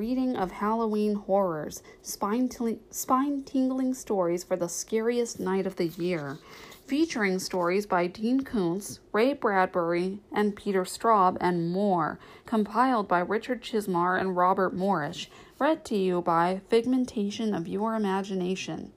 reading of Halloween horrors, spine tingling stories for the scariest night of the year, featuring stories by Dean Koontz, Ray Bradbury, and Peter Straub, and more, compiled by Richard Chizmar and Robert Morrish, read to you by Figmentation of Your Imagination.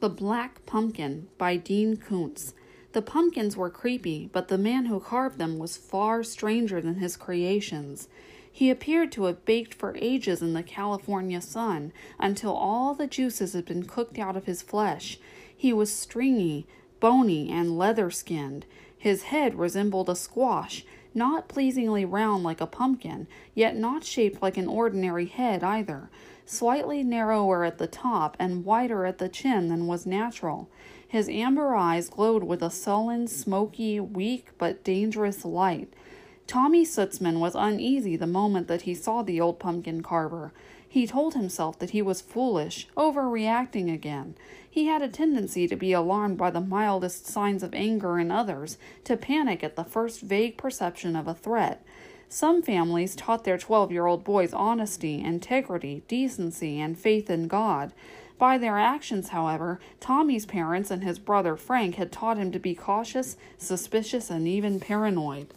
The Black Pumpkin by Dean Koontz. The pumpkins were creepy, but the man who carved them was far stranger than his creations. He appeared to have baked for ages in the California sun until all the juices had been cooked out of his flesh. He was stringy, bony, and leather skinned. His head resembled a squash, not pleasingly round like a pumpkin, yet not shaped like an ordinary head either, slightly narrower at the top and wider at the chin than was natural. His amber eyes glowed with a sullen, smoky, weak, but dangerous light. Tommy Sutzman was uneasy the moment that he saw the old pumpkin carver. He told himself that he was foolish, overreacting again. He had a tendency to be alarmed by the mildest signs of anger in others, to panic at the first vague perception of a threat. Some families taught their 12 year old boys honesty, integrity, decency, and faith in God. By their actions, however, Tommy's parents and his brother Frank had taught him to be cautious, suspicious, and even paranoid.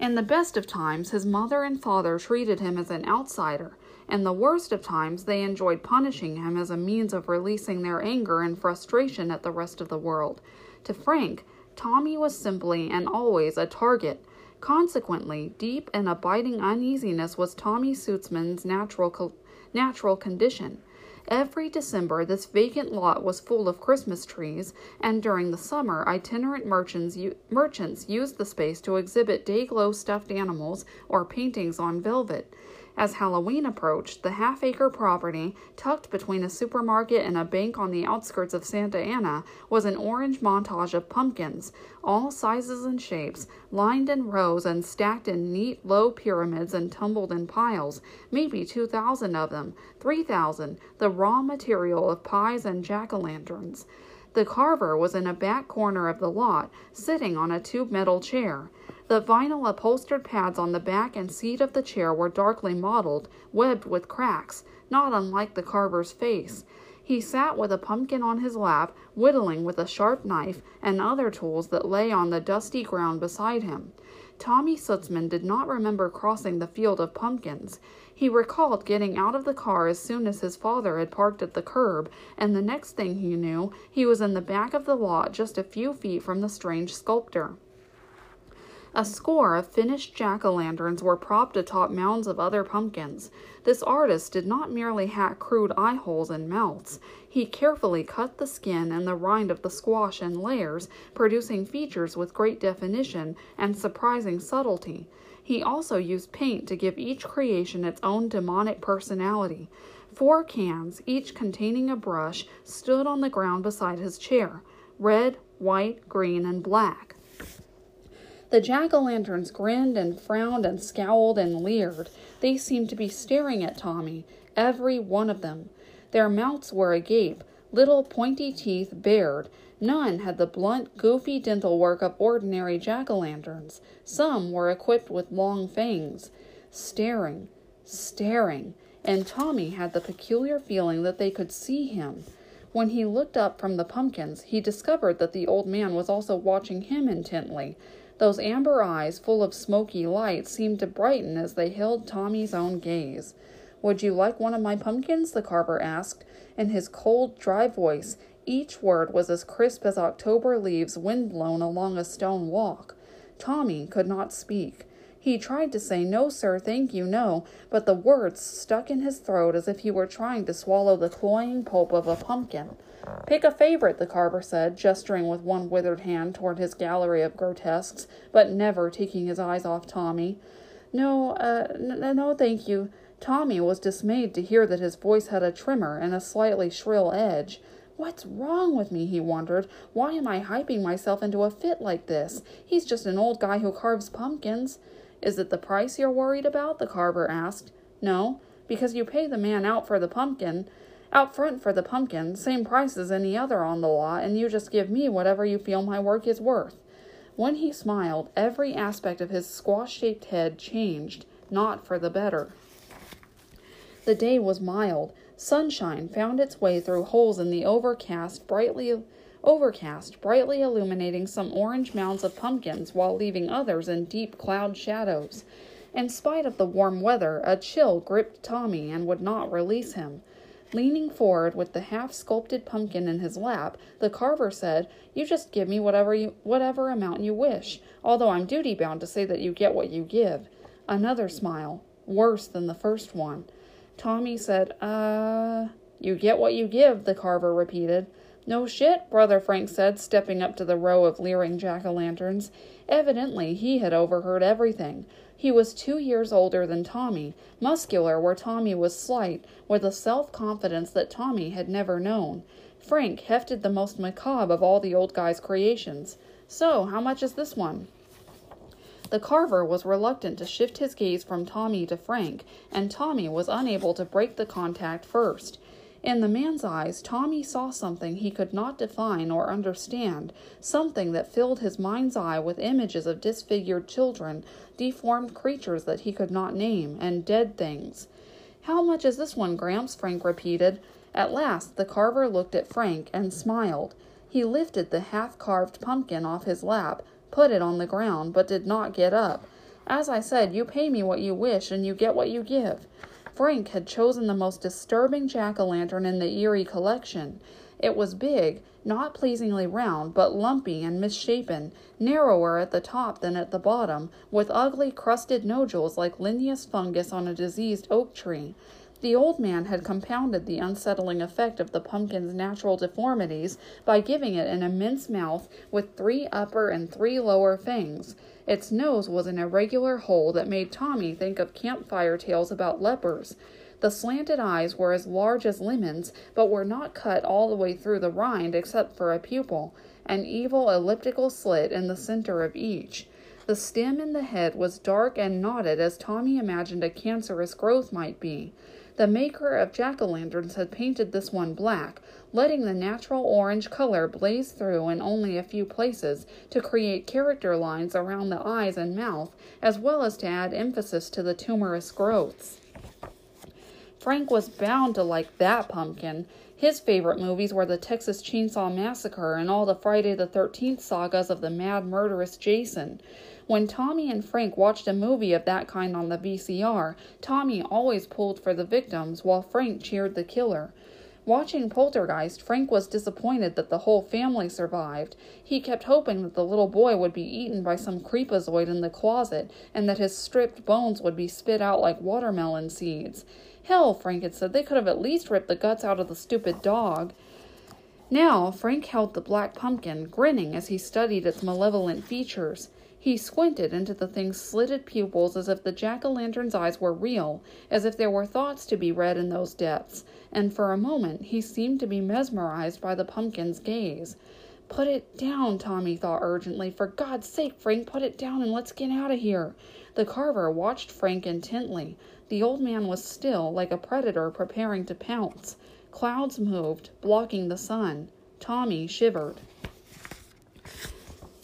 In the best of times, his mother and father treated him as an outsider. In the worst of times, they enjoyed punishing him as a means of releasing their anger and frustration at the rest of the world. To Frank, Tommy was simply and always a target. Consequently, deep and abiding uneasiness was Tommy Sutzman's natural natural condition. Every December, this vacant lot was full of Christmas trees, and during the summer, itinerant merchants, merchants used the space to exhibit Day-Glo stuffed animals or paintings on velvet. As Halloween approached, the half acre property, tucked between a supermarket and a bank on the outskirts of Santa Ana, was an orange montage of pumpkins, all sizes and shapes, lined in rows and stacked in neat low pyramids and tumbled in piles, maybe 2,000 of them, 3,000, the raw material of pies and jack o' lanterns. The carver was in a back corner of the lot, sitting on a tube metal chair. The vinyl upholstered pads on the back and seat of the chair were darkly mottled, webbed with cracks, not unlike the carver's face. He sat with a pumpkin on his lap, whittling with a sharp knife and other tools that lay on the dusty ground beside him. Tommy Sutzman did not remember crossing the field of pumpkins. He recalled getting out of the car as soon as his father had parked at the curb, and the next thing he knew, he was in the back of the lot just a few feet from the strange sculptor. A score of finished jack o' lanterns were propped atop mounds of other pumpkins. This artist did not merely hack crude eye holes and mouths. He carefully cut the skin and the rind of the squash in layers, producing features with great definition and surprising subtlety. He also used paint to give each creation its own demonic personality. Four cans, each containing a brush, stood on the ground beside his chair red, white, green, and black. The jack o' lanterns grinned and frowned and scowled and leered. They seemed to be staring at Tommy, every one of them. Their mouths were agape, little pointy teeth bared. None had the blunt, goofy dental work of ordinary jack o' lanterns. Some were equipped with long fangs. Staring, staring, and Tommy had the peculiar feeling that they could see him. When he looked up from the pumpkins, he discovered that the old man was also watching him intently. Those amber eyes, full of smoky light, seemed to brighten as they held Tommy's own gaze. Would you like one of my pumpkins? the carver asked. In his cold, dry voice, each word was as crisp as October leaves wind blown along a stone walk. Tommy could not speak. He tried to say, No, sir, thank you, no, but the words stuck in his throat as if he were trying to swallow the cloying pulp of a pumpkin. Pick a favorite, the carver said, gesturing with one withered hand toward his gallery of grotesques, but never taking his eyes off Tommy. No, uh, n- no, thank you. Tommy was dismayed to hear that his voice had a tremor and a slightly shrill edge. What's wrong with me? he wondered. Why am I hyping myself into a fit like this? He's just an old guy who carves pumpkins. Is it the price you're worried about? the carver asked. No, because you pay the man out for the pumpkin out front for the pumpkin, same price as any other on the lot, and you just give me whatever you feel my work is worth. When he smiled, every aspect of his squash shaped head changed, not for the better. The day was mild. Sunshine found its way through holes in the overcast, brightly overcast, brightly illuminating some orange mounds of pumpkins while leaving others in deep cloud shadows. In spite of the warm weather, a chill gripped Tommy and would not release him. Leaning forward with the half sculpted pumpkin in his lap, the carver said, You just give me whatever you, whatever amount you wish, although I'm duty bound to say that you get what you give. Another smile, worse than the first one. Tommy said, Uh, you get what you give, the carver repeated. No shit, Brother Frank said, stepping up to the row of leering jack o' lanterns. Evidently, he had overheard everything. He was two years older than Tommy, muscular where Tommy was slight, with a self confidence that Tommy had never known. Frank hefted the most macabre of all the old guy's creations. So, how much is this one? The carver was reluctant to shift his gaze from Tommy to Frank, and Tommy was unable to break the contact first. In the man's eyes, Tommy saw something he could not define or understand, something that filled his mind's eye with images of disfigured children, deformed creatures that he could not name, and dead things. How much is this one, Gramps? Frank repeated. At last, the carver looked at Frank and smiled. He lifted the half carved pumpkin off his lap, put it on the ground, but did not get up. As I said, you pay me what you wish, and you get what you give. Frank had chosen the most disturbing jack o' lantern in the eerie collection. It was big, not pleasingly round, but lumpy and misshapen, narrower at the top than at the bottom, with ugly crusted nodules like Linnaeus fungus on a diseased oak tree. The old man had compounded the unsettling effect of the pumpkin's natural deformities by giving it an immense mouth with three upper and three lower fangs. Its nose was an irregular hole that made Tommy think of campfire tales about lepers. The slanted eyes were as large as lemons, but were not cut all the way through the rind except for a pupil, an evil elliptical slit in the center of each. The stem in the head was dark and knotted as Tommy imagined a cancerous growth might be. The maker of jack o' lanterns had painted this one black, letting the natural orange color blaze through in only a few places to create character lines around the eyes and mouth, as well as to add emphasis to the tumorous growths. Frank was bound to like that pumpkin. His favorite movies were the Texas Chainsaw Massacre and all the Friday the 13th sagas of the mad murderous Jason. When Tommy and Frank watched a movie of that kind on the VCR, Tommy always pulled for the victims while Frank cheered the killer. Watching Poltergeist, Frank was disappointed that the whole family survived. He kept hoping that the little boy would be eaten by some creepazoid in the closet and that his stripped bones would be spit out like watermelon seeds. Hell, Frank had said, they could have at least ripped the guts out of the stupid dog. Now, Frank held the black pumpkin, grinning as he studied its malevolent features. He squinted into the thing's slitted pupils as if the jack o' lantern's eyes were real, as if there were thoughts to be read in those depths, and for a moment he seemed to be mesmerized by the pumpkin's gaze. Put it down, Tommy thought urgently. For God's sake, Frank, put it down and let's get out of here. The carver watched Frank intently. The old man was still, like a predator preparing to pounce. Clouds moved, blocking the sun. Tommy shivered.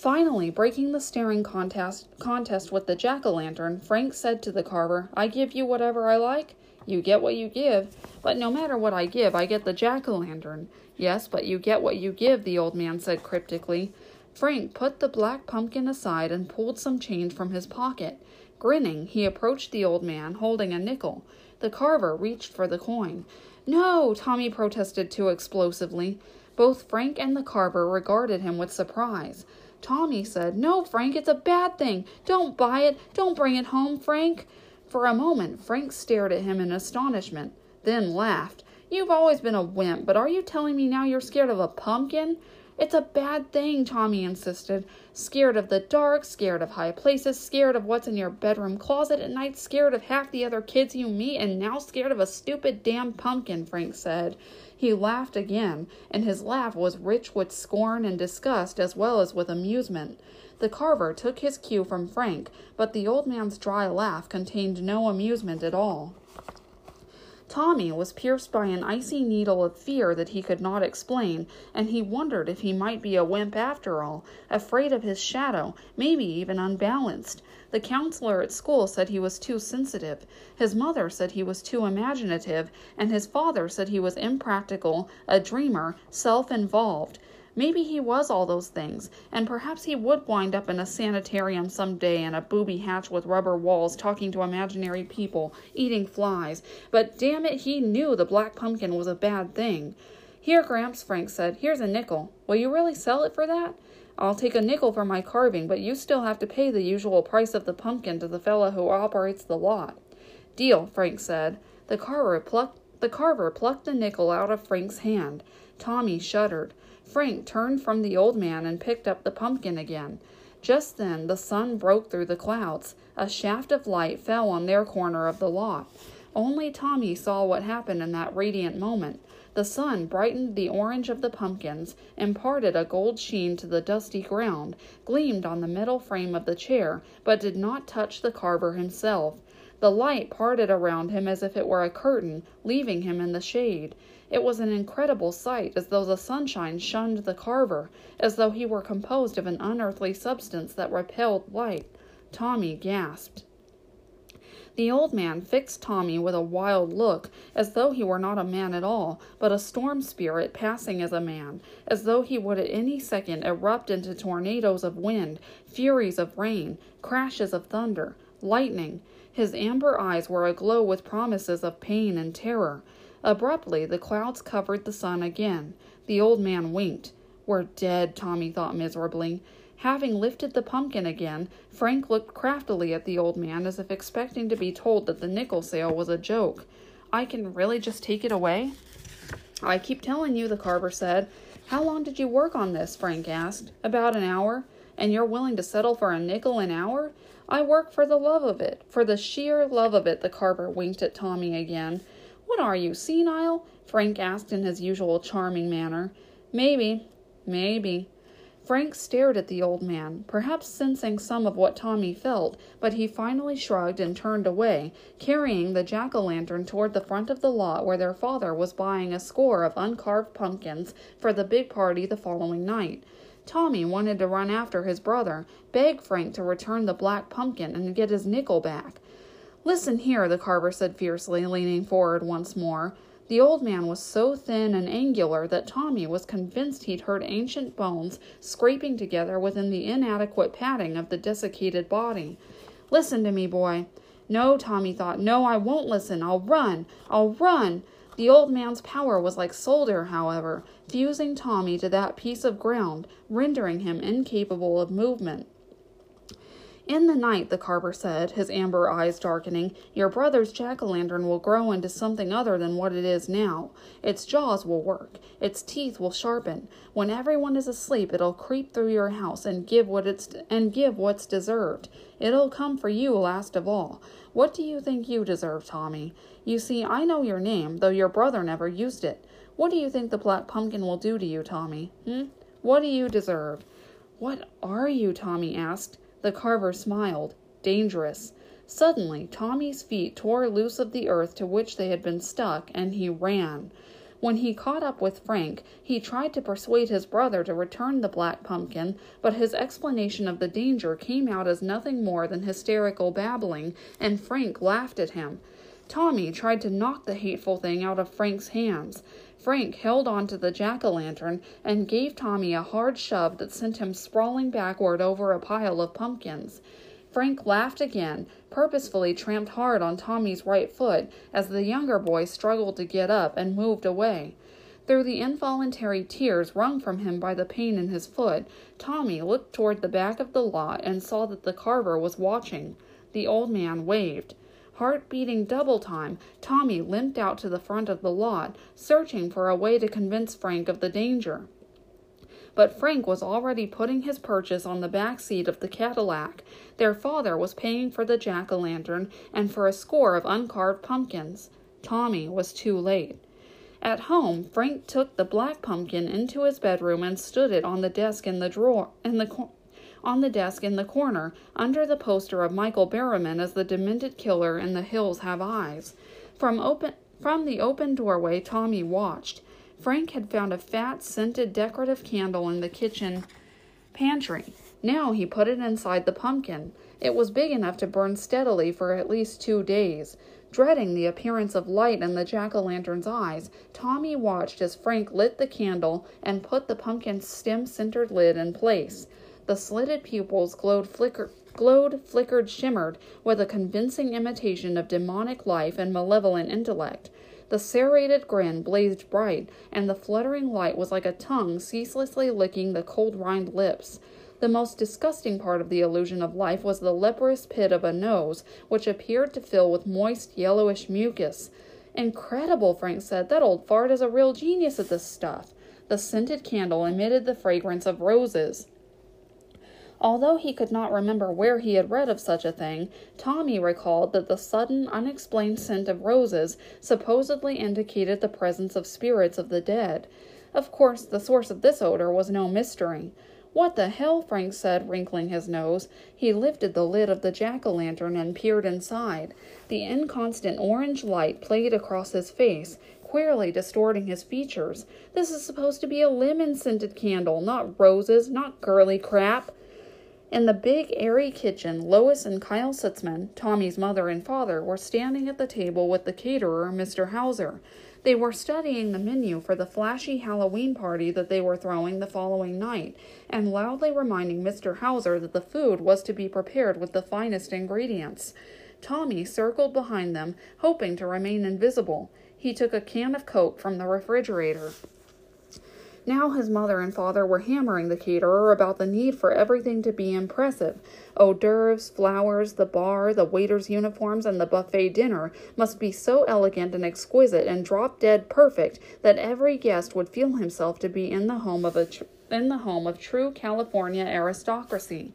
Finally, breaking the staring contest, contest with the jack o' lantern, Frank said to the carver, I give you whatever I like. You get what you give. But no matter what I give, I get the jack o' lantern. Yes, but you get what you give, the old man said cryptically. Frank put the black pumpkin aside and pulled some change from his pocket. Grinning, he approached the old man, holding a nickel. The carver reached for the coin. No, Tommy protested too explosively. Both Frank and the carver regarded him with surprise. Tommy said, No, Frank, it's a bad thing. Don't buy it. Don't bring it home, Frank. For a moment, Frank stared at him in astonishment, then laughed. You've always been a wimp, but are you telling me now you're scared of a pumpkin? It's a bad thing, Tommy insisted. Scared of the dark, scared of high places, scared of what's in your bedroom closet at night, scared of half the other kids you meet, and now scared of a stupid damn pumpkin, Frank said. He laughed again, and his laugh was rich with scorn and disgust as well as with amusement. The carver took his cue from Frank, but the old man's dry laugh contained no amusement at all. Tommy was pierced by an icy needle of fear that he could not explain, and he wondered if he might be a wimp after all, afraid of his shadow, maybe even unbalanced. The counselor at school said he was too sensitive. His mother said he was too imaginative, and his father said he was impractical, a dreamer, self involved. Maybe he was all those things, and perhaps he would wind up in a sanitarium some day in a booby hatch with rubber walls, talking to imaginary people, eating flies. But damn it, he knew the black pumpkin was a bad thing. Here, Gramps, Frank said. Here's a nickel. Will you really sell it for that? I'll take a nickel for my carving, but you still have to pay the usual price of the pumpkin to the fellow who operates the lot. Deal, Frank said. The carver plucked the carver plucked the nickel out of Frank's hand. Tommy shuddered. Frank turned from the old man and picked up the pumpkin again. Just then the sun broke through the clouds. A shaft of light fell on their corner of the lot. Only Tommy saw what happened in that radiant moment. The sun brightened the orange of the pumpkins, imparted a gold sheen to the dusty ground, gleamed on the metal frame of the chair, but did not touch the carver himself. The light parted around him as if it were a curtain, leaving him in the shade. It was an incredible sight, as though the sunshine shunned the carver, as though he were composed of an unearthly substance that repelled light. Tommy gasped. The old man fixed Tommy with a wild look, as though he were not a man at all, but a storm spirit passing as a man, as though he would at any second erupt into tornadoes of wind, furies of rain, crashes of thunder, lightning. His amber eyes were aglow with promises of pain and terror. Abruptly, the clouds covered the sun again. The old man winked. We're dead, Tommy thought miserably. Having lifted the pumpkin again, Frank looked craftily at the old man as if expecting to be told that the nickel sale was a joke. I can really just take it away? I keep telling you, the carver said. How long did you work on this? Frank asked. About an hour. And you're willing to settle for a nickel an hour? I work for the love of it. For the sheer love of it, the carver winked at Tommy again. What are you, senile? Frank asked in his usual charming manner. Maybe, maybe. Frank stared at the old man, perhaps sensing some of what Tommy felt, but he finally shrugged and turned away, carrying the jack o' lantern toward the front of the lot where their father was buying a score of uncarved pumpkins for the big party the following night. Tommy wanted to run after his brother, beg Frank to return the black pumpkin and get his nickel back. Listen here, the carver said fiercely, leaning forward once more. The old man was so thin and angular that Tommy was convinced he'd heard ancient bones scraping together within the inadequate padding of the desiccated body. Listen to me, boy. No, Tommy thought. No, I won't listen. I'll run. I'll run. The old man's power was like solder, however, fusing Tommy to that piece of ground, rendering him incapable of movement. In the night, the carver said, his amber eyes darkening, your brother's jack o' lantern will grow into something other than what it is now. Its jaws will work, its teeth will sharpen. When everyone is asleep, it'll creep through your house and give what it's and give what's deserved. It'll come for you last of all. What do you think you deserve, Tommy? You see, I know your name, though your brother never used it. What do you think the black pumpkin will do to you, Tommy? Hmm? What do you deserve? What are you? Tommy asked. The carver smiled. Dangerous. Suddenly, Tommy's feet tore loose of the earth to which they had been stuck, and he ran. When he caught up with Frank, he tried to persuade his brother to return the black pumpkin, but his explanation of the danger came out as nothing more than hysterical babbling, and Frank laughed at him. Tommy tried to knock the hateful thing out of Frank's hands. Frank held on to the jack o' lantern and gave Tommy a hard shove that sent him sprawling backward over a pile of pumpkins. Frank laughed again, purposefully tramped hard on Tommy's right foot as the younger boy struggled to get up and moved away. Through the involuntary tears wrung from him by the pain in his foot, Tommy looked toward the back of the lot and saw that the carver was watching. The old man waved. Heart beating double time, Tommy limped out to the front of the lot, searching for a way to convince Frank of the danger. But Frank was already putting his purchase on the back seat of the Cadillac. Their father was paying for the jack o' lantern and for a score of uncarved pumpkins. Tommy was too late. At home, Frank took the black pumpkin into his bedroom and stood it on the desk in the drawer in the on the desk in the corner, under the poster of Michael Berryman as the demented killer in The Hills Have Eyes. From open From the open doorway, Tommy watched. Frank had found a fat, scented decorative candle in the kitchen pantry. Now he put it inside the pumpkin. It was big enough to burn steadily for at least two days. Dreading the appearance of light in the jack o' lantern's eyes, Tommy watched as Frank lit the candle and put the pumpkin's stem centered lid in place. The slitted pupils glowed, flicker, glowed, flickered, shimmered with a convincing imitation of demonic life and malevolent intellect. The serrated grin blazed bright, and the fluttering light was like a tongue ceaselessly licking the cold rind lips. The most disgusting part of the illusion of life was the leprous pit of a nose, which appeared to fill with moist, yellowish mucus. Incredible, Frank said. That old fart is a real genius at this stuff. The scented candle emitted the fragrance of roses. Although he could not remember where he had read of such a thing, Tommy recalled that the sudden, unexplained scent of roses supposedly indicated the presence of spirits of the dead. Of course, the source of this odor was no mystery. What the hell? Frank said, wrinkling his nose. He lifted the lid of the jack o' lantern and peered inside. The inconstant orange light played across his face, queerly distorting his features. This is supposed to be a lemon scented candle, not roses, not girly crap. In the big, airy kitchen, Lois and Kyle Sutzman, Tommy's mother and father, were standing at the table with the caterer, Mr. Hauser. They were studying the menu for the flashy Halloween party that they were throwing the following night, and loudly reminding Mr. Hauser that the food was to be prepared with the finest ingredients. Tommy circled behind them, hoping to remain invisible. He took a can of Coke from the refrigerator. Now his mother and father were hammering the caterer about the need for everything to be impressive. Hors d'oeuvres, flowers, the bar, the waiters' uniforms, and the buffet dinner must be so elegant and exquisite and drop dead perfect that every guest would feel himself to be in the home of a tr- in the home of true California aristocracy.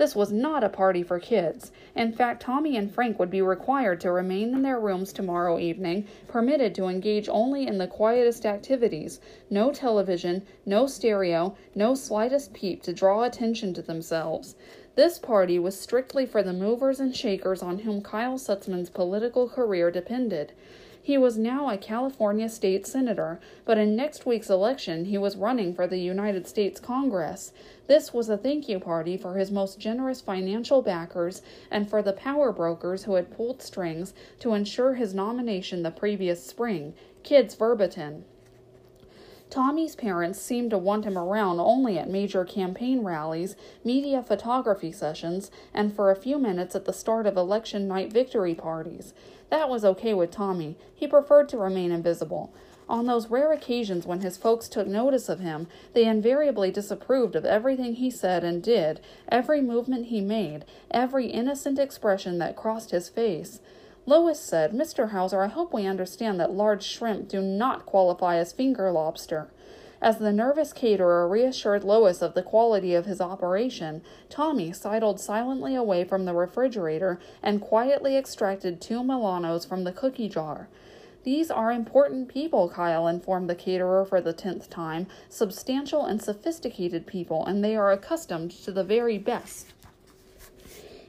This was not a party for kids. In fact, Tommy and Frank would be required to remain in their rooms tomorrow evening, permitted to engage only in the quietest activities no television, no stereo, no slightest peep to draw attention to themselves. This party was strictly for the movers and shakers on whom Kyle Sutzman's political career depended. He was now a California state senator, but in next week's election he was running for the United States Congress. This was a thank you party for his most generous financial backers and for the power brokers who had pulled strings to ensure his nomination the previous spring, Kids Verbatim. Tommy's parents seemed to want him around only at major campaign rallies, media photography sessions, and for a few minutes at the start of election night victory parties. That was okay with Tommy. He preferred to remain invisible. On those rare occasions when his folks took notice of him, they invariably disapproved of everything he said and did, every movement he made, every innocent expression that crossed his face. Lois said, Mr. Hauser, I hope we understand that large shrimp do not qualify as finger lobster. As the nervous caterer reassured Lois of the quality of his operation, Tommy sidled silently away from the refrigerator and quietly extracted two Milanos from the cookie jar. These are important people, Kyle informed the caterer for the tenth time. Substantial and sophisticated people, and they are accustomed to the very best.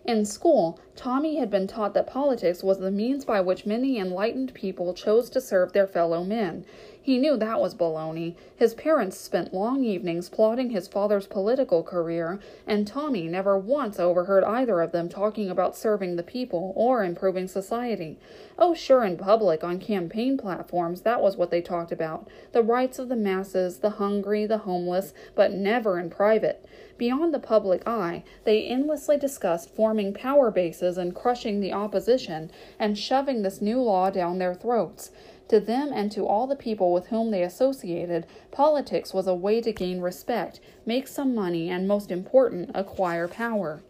In school, Tommy had been taught that politics was the means by which many enlightened people chose to serve their fellow men. He knew that was baloney. His parents spent long evenings plotting his father's political career, and Tommy never once overheard either of them talking about serving the people or improving society. Oh, sure, in public, on campaign platforms, that was what they talked about the rights of the masses, the hungry, the homeless, but never in private. Beyond the public eye, they endlessly discussed forming power bases and crushing the opposition and shoving this new law down their throats. To them and to all the people with whom they associated, politics was a way to gain respect, make some money, and most important, acquire power.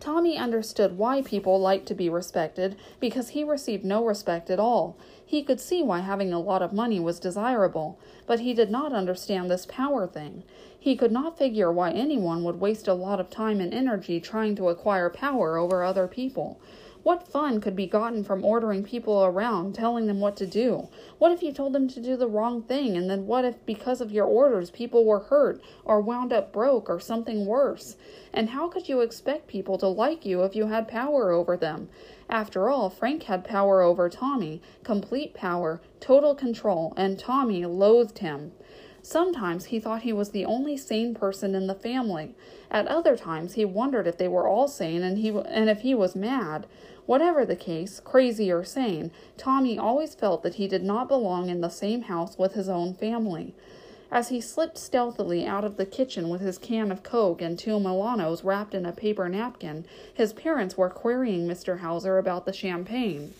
Tommy understood why people liked to be respected because he received no respect at all. He could see why having a lot of money was desirable, but he did not understand this power thing. He could not figure why anyone would waste a lot of time and energy trying to acquire power over other people. What fun could be gotten from ordering people around, telling them what to do? What if you told them to do the wrong thing, and then what if because of your orders people were hurt, or wound up broke, or something worse? And how could you expect people to like you if you had power over them? After all, Frank had power over Tommy, complete power, total control, and Tommy loathed him. Sometimes he thought he was the only sane person in the family. At other times he wondered if they were all sane and he and if he was mad. Whatever the case, crazy or sane, Tommy always felt that he did not belong in the same house with his own family. As he slipped stealthily out of the kitchen with his can of Coke and two Milanos wrapped in a paper napkin, his parents were querying Mr. Hauser about the champagne.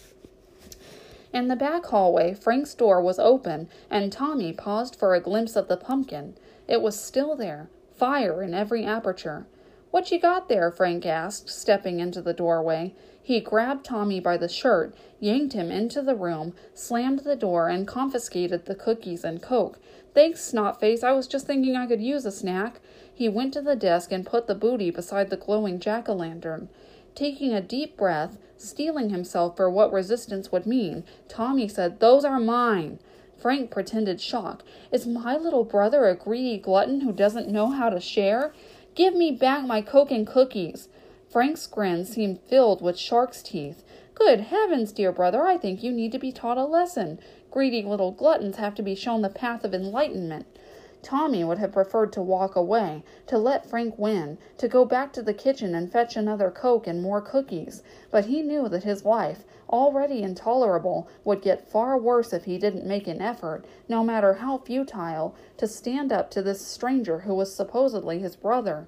In the back hallway, Frank's door was open, and Tommy paused for a glimpse of the pumpkin. It was still there, fire in every aperture. What you got there? Frank asked, stepping into the doorway. He grabbed Tommy by the shirt, yanked him into the room, slammed the door, and confiscated the cookies and Coke. Thanks, Snotface. I was just thinking I could use a snack. He went to the desk and put the booty beside the glowing jack o' lantern. Taking a deep breath, steeling himself for what resistance would mean, Tommy said, Those are mine. Frank pretended shock. Is my little brother a greedy glutton who doesn't know how to share? Give me back my Coke and cookies. Frank's grin seemed filled with shark's teeth. Good heavens, dear brother, I think you need to be taught a lesson. Greedy little gluttons have to be shown the path of enlightenment. Tommy would have preferred to walk away, to let Frank win, to go back to the kitchen and fetch another Coke and more cookies, but he knew that his life, already intolerable, would get far worse if he didn't make an effort, no matter how futile, to stand up to this stranger who was supposedly his brother.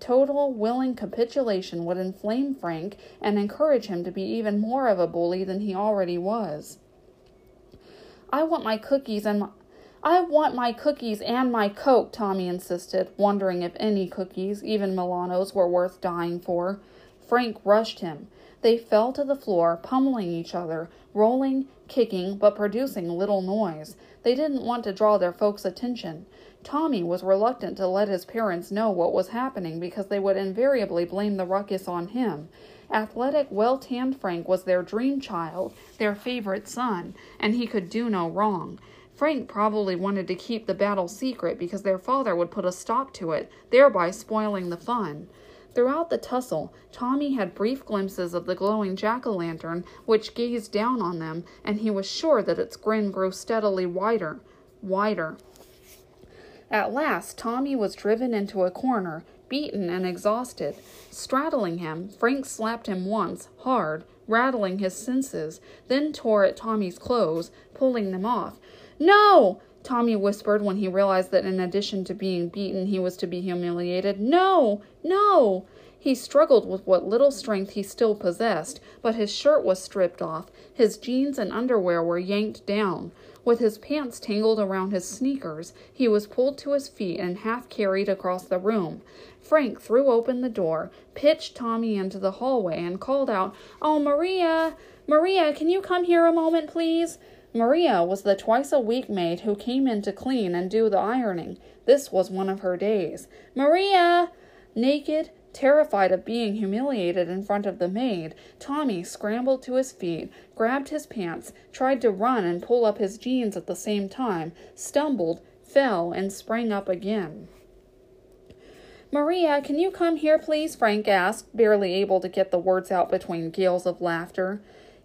Total, willing capitulation would inflame Frank and encourage him to be even more of a bully than he already was. I want my cookies and my, I want my cookies and my Coke, Tommy insisted, wondering if any cookies, even Milanos, were worth dying for. Frank rushed him. They fell to the floor, pummeling each other, rolling, kicking, but producing little noise. They didn't want to draw their folks' attention. Tommy was reluctant to let his parents know what was happening because they would invariably blame the ruckus on him. Athletic, well tanned Frank was their dream child, their favorite son, and he could do no wrong. Frank probably wanted to keep the battle secret because their father would put a stop to it, thereby spoiling the fun. Throughout the tussle, Tommy had brief glimpses of the glowing jack o' lantern, which gazed down on them, and he was sure that its grin grew steadily wider, wider. At last, Tommy was driven into a corner, beaten and exhausted. Straddling him, Frank slapped him once, hard, rattling his senses, then tore at Tommy's clothes, pulling them off. No! Tommy whispered when he realized that in addition to being beaten, he was to be humiliated. No! No! He struggled with what little strength he still possessed, but his shirt was stripped off, his jeans and underwear were yanked down. With his pants tangled around his sneakers, he was pulled to his feet and half carried across the room. Frank threw open the door, pitched Tommy into the hallway, and called out, Oh, Maria! Maria, can you come here a moment, please? Maria was the twice a week maid who came in to clean and do the ironing. This was one of her days. Maria! Naked, terrified of being humiliated in front of the maid, Tommy scrambled to his feet, grabbed his pants, tried to run and pull up his jeans at the same time, stumbled, fell, and sprang up again. Maria, can you come here, please? Frank asked, barely able to get the words out between gales of laughter.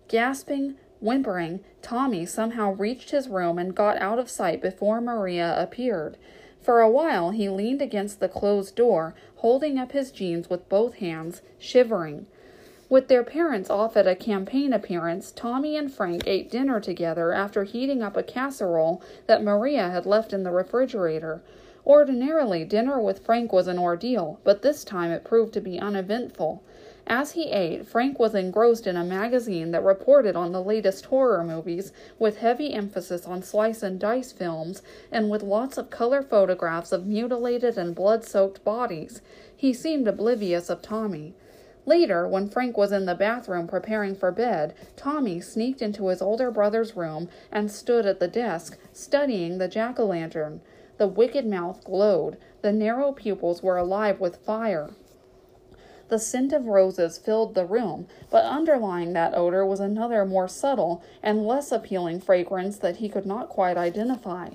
Gasping, Whimpering, Tommy somehow reached his room and got out of sight before Maria appeared. For a while he leaned against the closed door, holding up his jeans with both hands, shivering. With their parents off at a campaign appearance, Tommy and Frank ate dinner together after heating up a casserole that Maria had left in the refrigerator. Ordinarily, dinner with Frank was an ordeal, but this time it proved to be uneventful. As he ate, Frank was engrossed in a magazine that reported on the latest horror movies, with heavy emphasis on slice and dice films, and with lots of color photographs of mutilated and blood soaked bodies. He seemed oblivious of Tommy. Later, when Frank was in the bathroom preparing for bed, Tommy sneaked into his older brother's room and stood at the desk, studying the jack o' lantern. The wicked mouth glowed, the narrow pupils were alive with fire. The scent of roses filled the room, but underlying that odor was another more subtle and less appealing fragrance that he could not quite identify.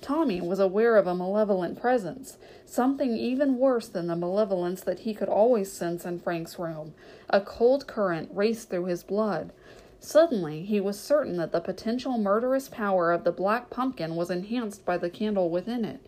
Tommy was aware of a malevolent presence, something even worse than the malevolence that he could always sense in Frank's room. A cold current raced through his blood. Suddenly, he was certain that the potential murderous power of the black pumpkin was enhanced by the candle within it.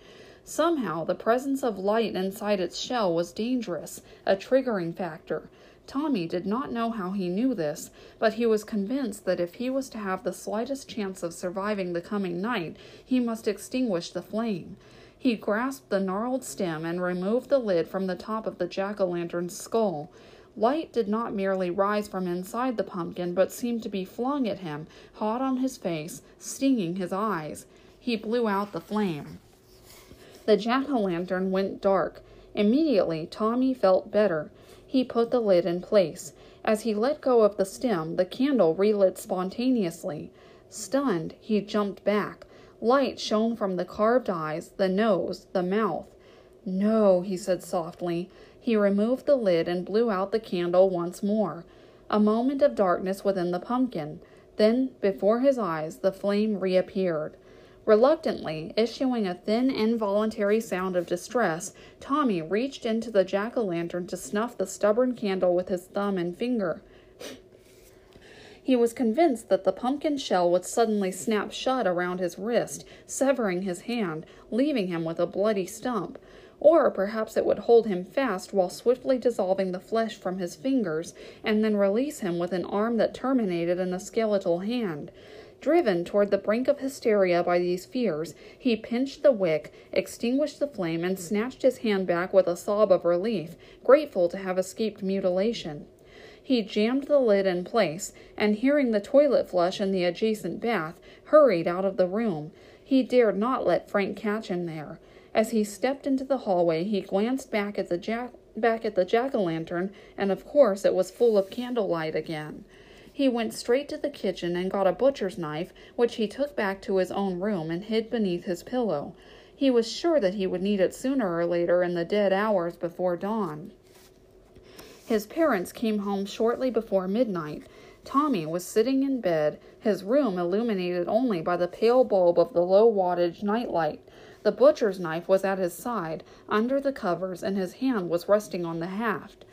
Somehow, the presence of light inside its shell was dangerous, a triggering factor. Tommy did not know how he knew this, but he was convinced that if he was to have the slightest chance of surviving the coming night, he must extinguish the flame. He grasped the gnarled stem and removed the lid from the top of the jack o' lantern's skull. Light did not merely rise from inside the pumpkin, but seemed to be flung at him, hot on his face, stinging his eyes. He blew out the flame. The jack o' lantern went dark. Immediately, Tommy felt better. He put the lid in place. As he let go of the stem, the candle relit spontaneously. Stunned, he jumped back. Light shone from the carved eyes, the nose, the mouth. No, he said softly. He removed the lid and blew out the candle once more. A moment of darkness within the pumpkin. Then, before his eyes, the flame reappeared. Reluctantly, issuing a thin, involuntary sound of distress, Tommy reached into the jack o' lantern to snuff the stubborn candle with his thumb and finger. He was convinced that the pumpkin shell would suddenly snap shut around his wrist, severing his hand, leaving him with a bloody stump. Or perhaps it would hold him fast while swiftly dissolving the flesh from his fingers, and then release him with an arm that terminated in a skeletal hand. Driven toward the brink of hysteria by these fears, he pinched the wick, extinguished the flame, and snatched his hand back with a sob of relief, grateful to have escaped mutilation. He jammed the lid in place, and hearing the toilet flush in the adjacent bath, hurried out of the room. He dared not let Frank catch him there. As he stepped into the hallway, he glanced back at the jack back at the jack-o'-lantern, and of course it was full of candlelight again. He went straight to the kitchen and got a butcher's knife, which he took back to his own room and hid beneath his pillow. He was sure that he would need it sooner or later in the dead hours before dawn. His parents came home shortly before midnight. Tommy was sitting in bed, his room illuminated only by the pale bulb of the low wattage nightlight. The butcher's knife was at his side, under the covers, and his hand was resting on the haft.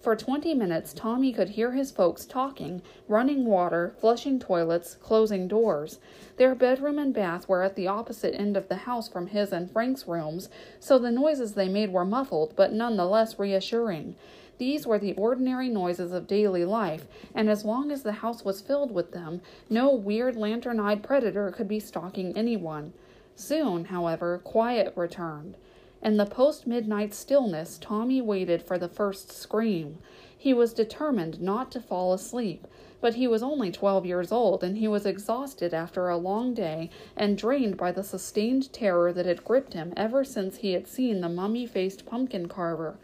For twenty minutes Tommy could hear his folks talking, running water, flushing toilets, closing doors. Their bedroom and bath were at the opposite end of the house from his and Frank's rooms, so the noises they made were muffled but none the less reassuring. These were the ordinary noises of daily life, and as long as the house was filled with them, no weird lantern eyed predator could be stalking anyone. Soon, however, quiet returned. In the post midnight stillness, Tommy waited for the first scream. He was determined not to fall asleep, but he was only twelve years old, and he was exhausted after a long day and drained by the sustained terror that had gripped him ever since he had seen the mummy faced pumpkin carver.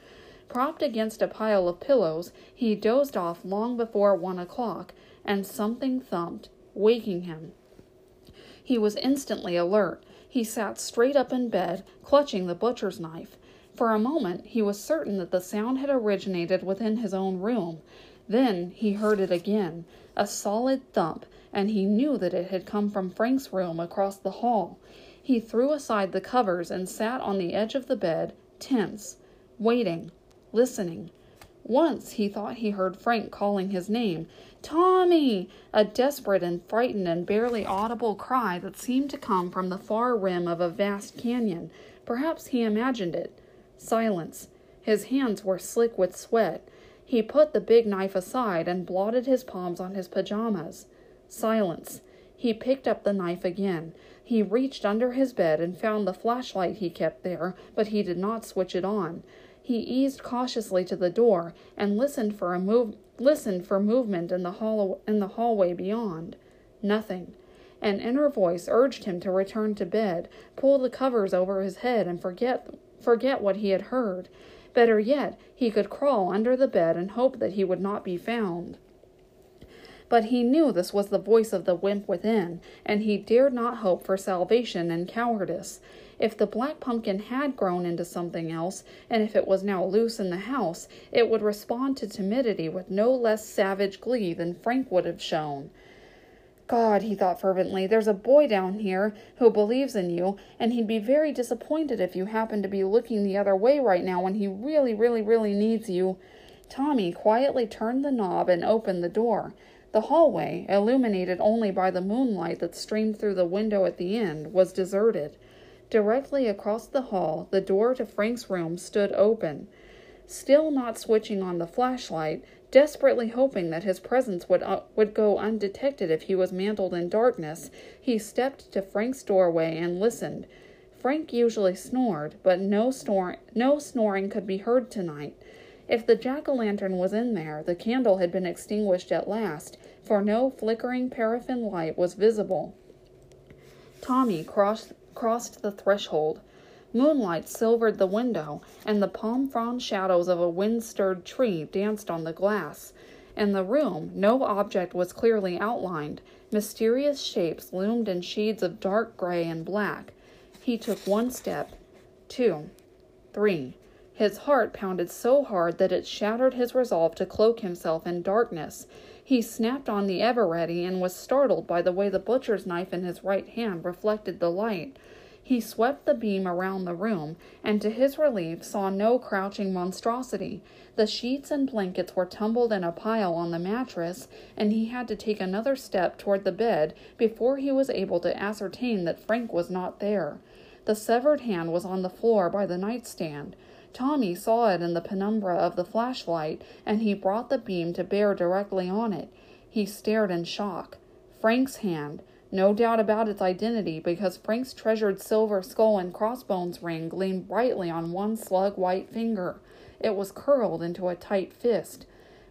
Propped against a pile of pillows, he dozed off long before one o'clock, and something thumped, waking him. He was instantly alert. He sat straight up in bed, clutching the butcher's knife. For a moment he was certain that the sound had originated within his own room. Then he heard it again, a solid thump, and he knew that it had come from Frank's room across the hall. He threw aside the covers and sat on the edge of the bed, tense, waiting, listening. Once he thought he heard Frank calling his name, Tommy! A desperate and frightened and barely audible cry that seemed to come from the far rim of a vast canyon. Perhaps he imagined it. Silence. His hands were slick with sweat. He put the big knife aside and blotted his palms on his pajamas. Silence. He picked up the knife again. He reached under his bed and found the flashlight he kept there, but he did not switch it on. He eased cautiously to the door and listened for a move listened for movement in the hall in the hallway beyond. Nothing. An inner voice urged him to return to bed, pull the covers over his head and forget forget what he had heard. Better yet, he could crawl under the bed and hope that he would not be found. but he knew this was the voice of the wimp within, and he dared not hope for salvation in cowardice. If the black pumpkin had grown into something else, and if it was now loose in the house, it would respond to timidity with no less savage glee than Frank would have shown. God, he thought fervently, there's a boy down here who believes in you, and he'd be very disappointed if you happened to be looking the other way right now when he really, really, really needs you. Tommy quietly turned the knob and opened the door. The hallway, illuminated only by the moonlight that streamed through the window at the end, was deserted. Directly across the hall, the door to Frank's room stood open. Still not switching on the flashlight, desperately hoping that his presence would, uh, would go undetected if he was mantled in darkness, he stepped to Frank's doorway and listened. Frank usually snored, but no, snor- no snoring could be heard tonight. If the jack o' lantern was in there, the candle had been extinguished at last, for no flickering paraffin light was visible. Tommy crossed, crossed the threshold. Moonlight silvered the window, and the palm frond shadows of a wind stirred tree danced on the glass. In the room, no object was clearly outlined. Mysterious shapes loomed in shades of dark gray and black. He took one step, two, three. His heart pounded so hard that it shattered his resolve to cloak himself in darkness. He snapped on the Eveready and was startled by the way the butcher's knife in his right hand reflected the light. He swept the beam around the room, and to his relief saw no crouching monstrosity. The sheets and blankets were tumbled in a pile on the mattress, and he had to take another step toward the bed before he was able to ascertain that Frank was not there. The severed hand was on the floor by the nightstand. Tommy saw it in the penumbra of the flashlight, and he brought the beam to bear directly on it. He stared in shock. Frank's hand, no doubt about its identity, because Frank's treasured silver skull and crossbones ring gleamed brightly on one slug white finger. It was curled into a tight fist.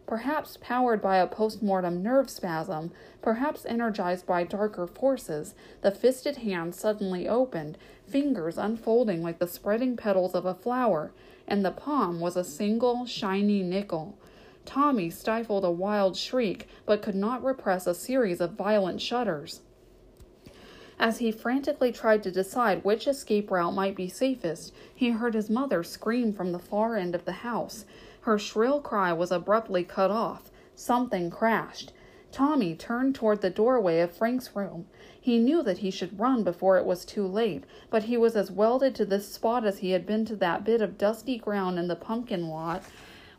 Perhaps powered by a post mortem nerve spasm, perhaps energized by darker forces, the fisted hand suddenly opened, fingers unfolding like the spreading petals of a flower and the palm was a single shiny nickel. Tommy stifled a wild shriek, but could not repress a series of violent shudders. As he frantically tried to decide which escape route might be safest, he heard his mother scream from the far end of the house. Her shrill cry was abruptly cut off. Something crashed. Tommy turned toward the doorway of Frank's room. He knew that he should run before it was too late, but he was as welded to this spot as he had been to that bit of dusty ground in the pumpkin lot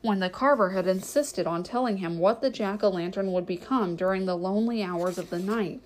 when the carver had insisted on telling him what the jack o' lantern would become during the lonely hours of the night.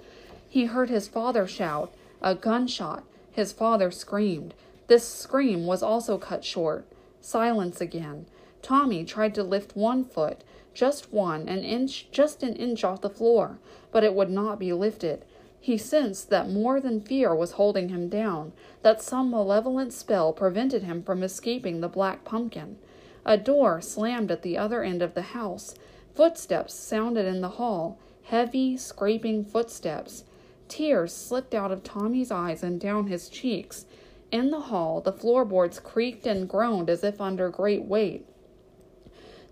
He heard his father shout, a gunshot. His father screamed. This scream was also cut short. Silence again. Tommy tried to lift one foot, just one, an inch, just an inch off the floor, but it would not be lifted. He sensed that more than fear was holding him down, that some malevolent spell prevented him from escaping the black pumpkin. A door slammed at the other end of the house. Footsteps sounded in the hall, heavy, scraping footsteps. Tears slipped out of Tommy's eyes and down his cheeks. In the hall, the floorboards creaked and groaned as if under great weight.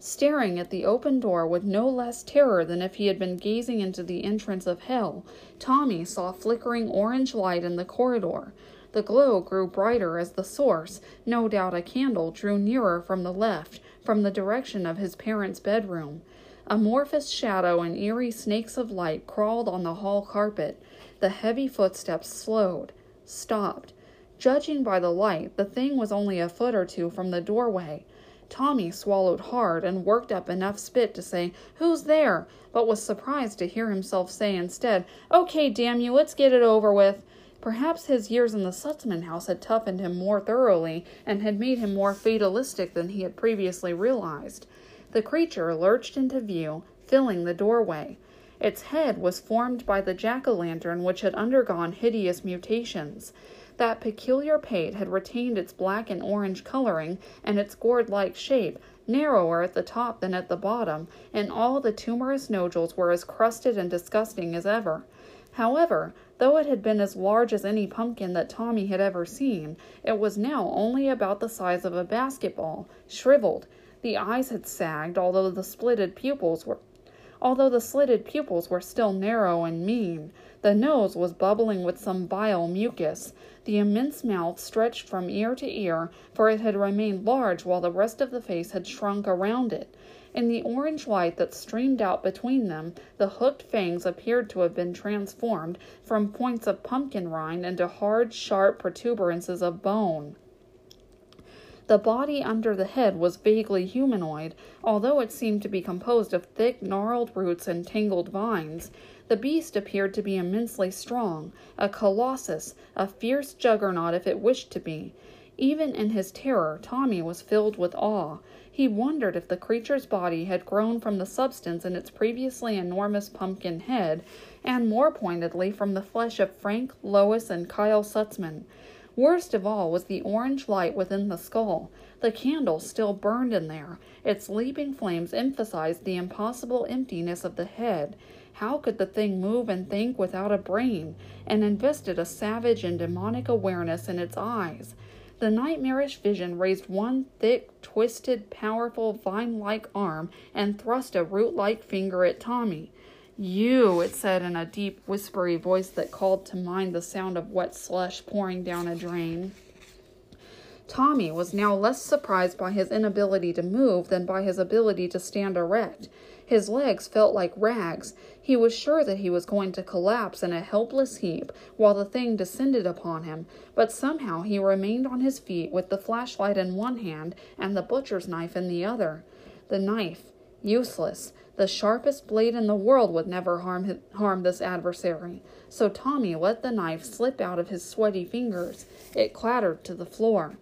Staring at the open door with no less terror than if he had been gazing into the entrance of hell, Tommy saw flickering orange light in the corridor. The glow grew brighter as the source, no doubt a candle, drew nearer from the left, from the direction of his parents' bedroom. Amorphous shadow and eerie snakes of light crawled on the hall carpet. The heavy footsteps slowed, stopped. Judging by the light, the thing was only a foot or two from the doorway. Tommy swallowed hard and worked up enough spit to say, Who's there? but was surprised to hear himself say instead, Okay, damn you, let's get it over with. Perhaps his years in the Sutzman house had toughened him more thoroughly and had made him more fatalistic than he had previously realized. The creature lurched into view, filling the doorway. Its head was formed by the jack o' lantern, which had undergone hideous mutations. That peculiar pate had retained its black and orange coloring and its gourd like shape, narrower at the top than at the bottom, and all the tumorous nodules were as crusted and disgusting as ever. However, though it had been as large as any pumpkin that Tommy had ever seen, it was now only about the size of a basketball, shriveled. The eyes had sagged, although the splitted pupils were although the slitted pupils were still narrow and mean. The nose was bubbling with some vile mucus. The immense mouth stretched from ear to ear, for it had remained large while the rest of the face had shrunk around it. In the orange light that streamed out between them, the hooked fangs appeared to have been transformed from points of pumpkin rind into hard, sharp protuberances of bone. The body under the head was vaguely humanoid, although it seemed to be composed of thick, gnarled roots and tangled vines. The beast appeared to be immensely strong, a colossus, a fierce juggernaut if it wished to be. Even in his terror, Tommy was filled with awe. He wondered if the creature's body had grown from the substance in its previously enormous pumpkin head, and more pointedly from the flesh of Frank, Lois, and Kyle Sutzman. Worst of all was the orange light within the skull. The candle still burned in there. Its leaping flames emphasized the impossible emptiness of the head. How could the thing move and think without a brain, and invested a savage and demonic awareness in its eyes? The nightmarish vision raised one thick, twisted, powerful, vine like arm and thrust a root like finger at Tommy. You, it said in a deep, whispery voice that called to mind the sound of wet slush pouring down a drain. Tommy was now less surprised by his inability to move than by his ability to stand erect. His legs felt like rags. He was sure that he was going to collapse in a helpless heap while the thing descended upon him, but somehow he remained on his feet with the flashlight in one hand and the butcher's knife in the other. The knife, useless. The sharpest blade in the world would never harm, harm this adversary. So Tommy let the knife slip out of his sweaty fingers. It clattered to the floor.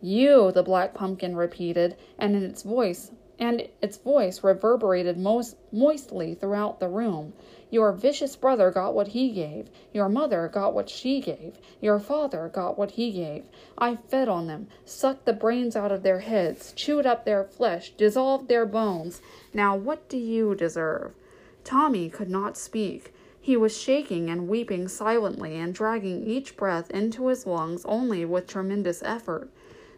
You, the black pumpkin repeated, and in its voice and its voice reverberated most moistly throughout the room. Your vicious brother got what he gave. Your mother got what she gave. Your father got what he gave. I fed on them, sucked the brains out of their heads, chewed up their flesh, dissolved their bones. Now what do you deserve? Tommy could not speak. He was shaking and weeping silently and dragging each breath into his lungs only with tremendous effort.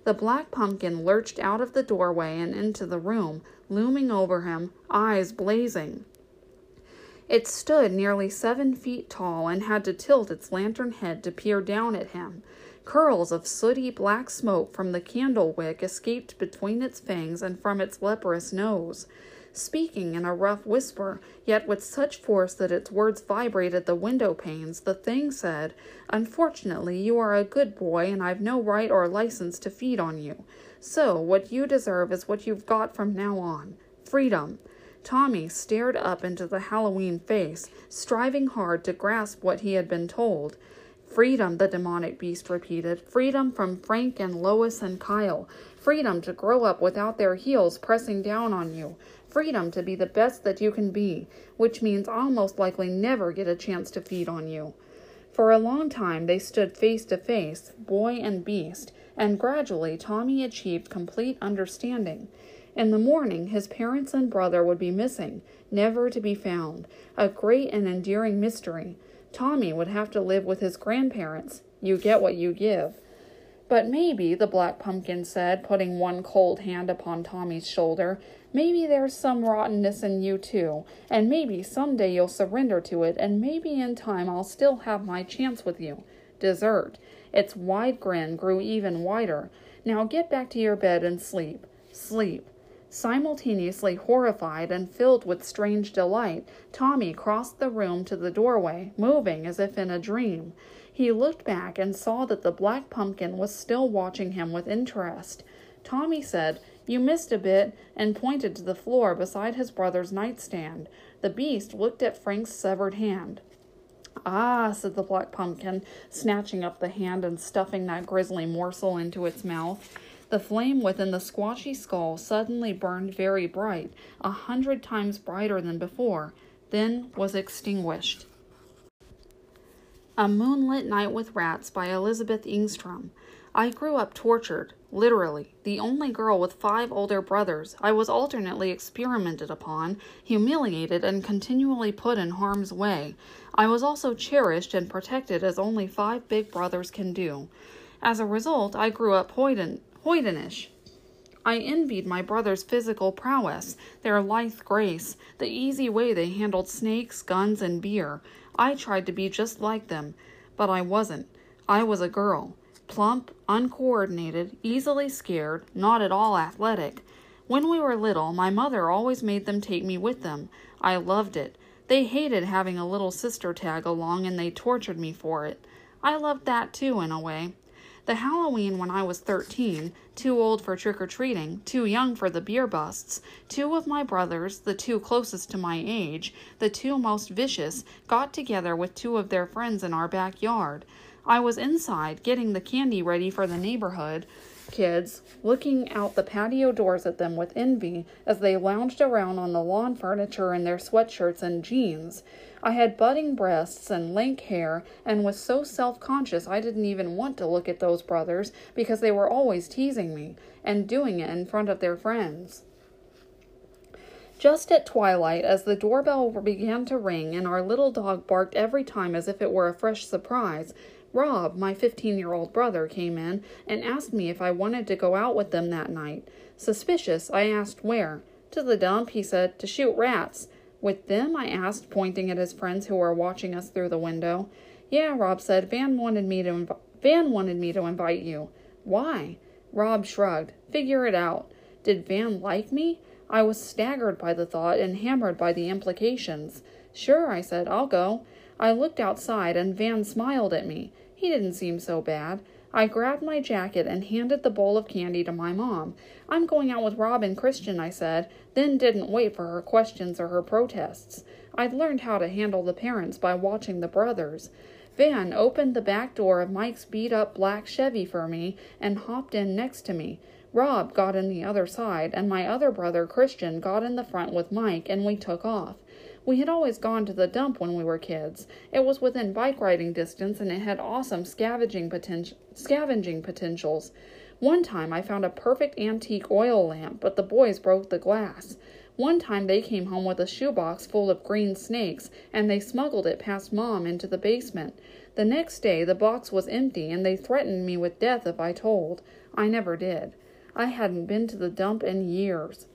The black pumpkin lurched out of the doorway and into the room, looming over him, eyes blazing. It stood nearly seven feet tall and had to tilt its lantern head to peer down at him. Curls of sooty black smoke from the candle wick escaped between its fangs and from its leprous nose. Speaking in a rough whisper, yet with such force that its words vibrated the window panes, the thing said, Unfortunately, you are a good boy, and I've no right or license to feed on you. So, what you deserve is what you've got from now on freedom. Tommy stared up into the Halloween face, striving hard to grasp what he had been told. Freedom, the demonic beast repeated. Freedom from Frank and Lois and Kyle. Freedom to grow up without their heels pressing down on you. Freedom to be the best that you can be, which means I'll most likely never get a chance to feed on you. For a long time they stood face to face, boy and beast, and gradually Tommy achieved complete understanding. In the morning, his parents and brother would be missing, never to be found, a great and endearing mystery. Tommy would have to live with his grandparents. You get what you give. But maybe, the black pumpkin said, putting one cold hand upon Tommy's shoulder, maybe there's some rottenness in you too, and maybe someday you'll surrender to it, and maybe in time I'll still have my chance with you. Dessert. Its wide grin grew even wider. Now get back to your bed and sleep. Sleep. Simultaneously horrified and filled with strange delight, Tommy crossed the room to the doorway, moving as if in a dream. He looked back and saw that the black pumpkin was still watching him with interest. Tommy said, You missed a bit, and pointed to the floor beside his brother's nightstand. The beast looked at Frank's severed hand. Ah, said the black pumpkin, snatching up the hand and stuffing that grisly morsel into its mouth. The flame within the squashy skull suddenly burned very bright, a hundred times brighter than before, then was extinguished. A Moonlit Night with Rats by Elizabeth Engstrom. I grew up tortured, literally, the only girl with five older brothers. I was alternately experimented upon, humiliated, and continually put in harm's way. I was also cherished and protected as only five big brothers can do. As a result, I grew up hoyden, hoydenish. I envied my brother's physical prowess, their lithe grace, the easy way they handled snakes, guns, and beer. I tried to be just like them, but I wasn't. I was a girl. Plump, uncoordinated, easily scared, not at all athletic. When we were little, my mother always made them take me with them. I loved it. They hated having a little sister tag along and they tortured me for it. I loved that too, in a way. The Halloween when I was 13, too old for trick or treating, too young for the beer busts, two of my brothers, the two closest to my age, the two most vicious, got together with two of their friends in our backyard. I was inside getting the candy ready for the neighborhood kids, looking out the patio doors at them with envy as they lounged around on the lawn furniture in their sweatshirts and jeans. I had budding breasts and lank hair and was so self conscious I didn't even want to look at those brothers because they were always teasing me and doing it in front of their friends. Just at twilight, as the doorbell began to ring and our little dog barked every time as if it were a fresh surprise, Rob, my 15 year old brother, came in and asked me if I wanted to go out with them that night. Suspicious, I asked where. To the dump, he said, to shoot rats. With them? I asked, pointing at his friends who were watching us through the window. Yeah, Rob said. Van wanted me to inv- Van wanted me to invite you. Why? Rob shrugged. Figure it out. Did Van like me? I was staggered by the thought and hammered by the implications. Sure, I said. I'll go. I looked outside and Van smiled at me. He didn't seem so bad. I grabbed my jacket and handed the bowl of candy to my mom. I'm going out with Rob and Christian, I said, then didn't wait for her questions or her protests. I'd learned how to handle the parents by watching the brothers. Van opened the back door of Mike's beat up black Chevy for me and hopped in next to me. Rob got in the other side, and my other brother, Christian, got in the front with Mike, and we took off. We had always gone to the dump when we were kids. It was within bike riding distance and it had awesome scavenging, poten- scavenging potentials. One time I found a perfect antique oil lamp, but the boys broke the glass. One time they came home with a shoebox full of green snakes and they smuggled it past Mom into the basement. The next day the box was empty and they threatened me with death if I told. I never did. I hadn't been to the dump in years.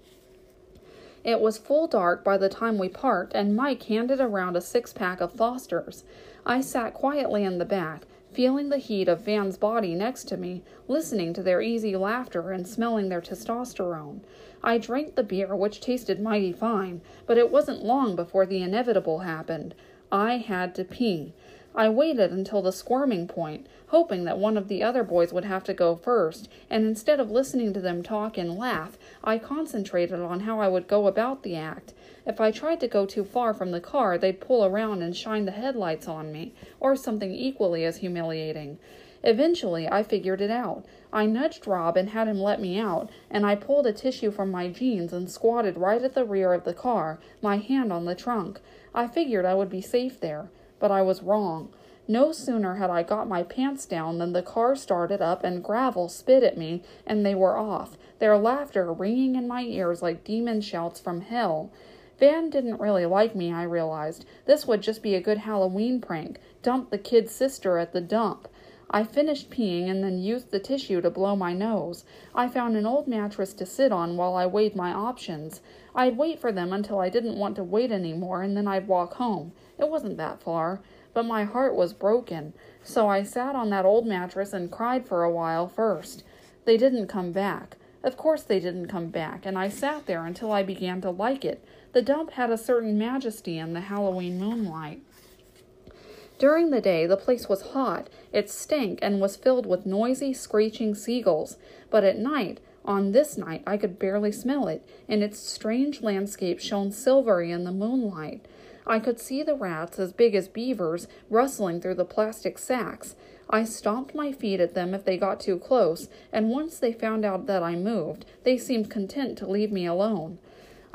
It was full dark by the time we parked, and Mike handed around a six pack of Foster's. I sat quietly in the back, feeling the heat of Van's body next to me, listening to their easy laughter and smelling their testosterone. I drank the beer, which tasted mighty fine, but it wasn't long before the inevitable happened. I had to pee. I waited until the squirming point, hoping that one of the other boys would have to go first, and instead of listening to them talk and laugh, I concentrated on how I would go about the act. If I tried to go too far from the car, they'd pull around and shine the headlights on me, or something equally as humiliating. Eventually, I figured it out. I nudged Rob and had him let me out, and I pulled a tissue from my jeans and squatted right at the rear of the car, my hand on the trunk. I figured I would be safe there but I was wrong. No sooner had I got my pants down than the car started up and gravel spit at me, and they were off, their laughter ringing in my ears like demon shouts from hell. Van didn't really like me, I realized. This would just be a good Halloween prank. Dump the kid's sister at the dump. I finished peeing and then used the tissue to blow my nose. I found an old mattress to sit on while I weighed my options. I'd wait for them until I didn't want to wait any more, and then I'd walk home. It wasn't that far, but my heart was broken, so I sat on that old mattress and cried for a while first. They didn't come back. Of course they didn't come back, and I sat there until I began to like it. The dump had a certain majesty in the Halloween moonlight. During the day, the place was hot. It stank and was filled with noisy, screeching seagulls. But at night, on this night, I could barely smell it, and its strange landscape shone silvery in the moonlight. I could see the rats, as big as beavers, rustling through the plastic sacks. I stomped my feet at them if they got too close, and once they found out that I moved, they seemed content to leave me alone.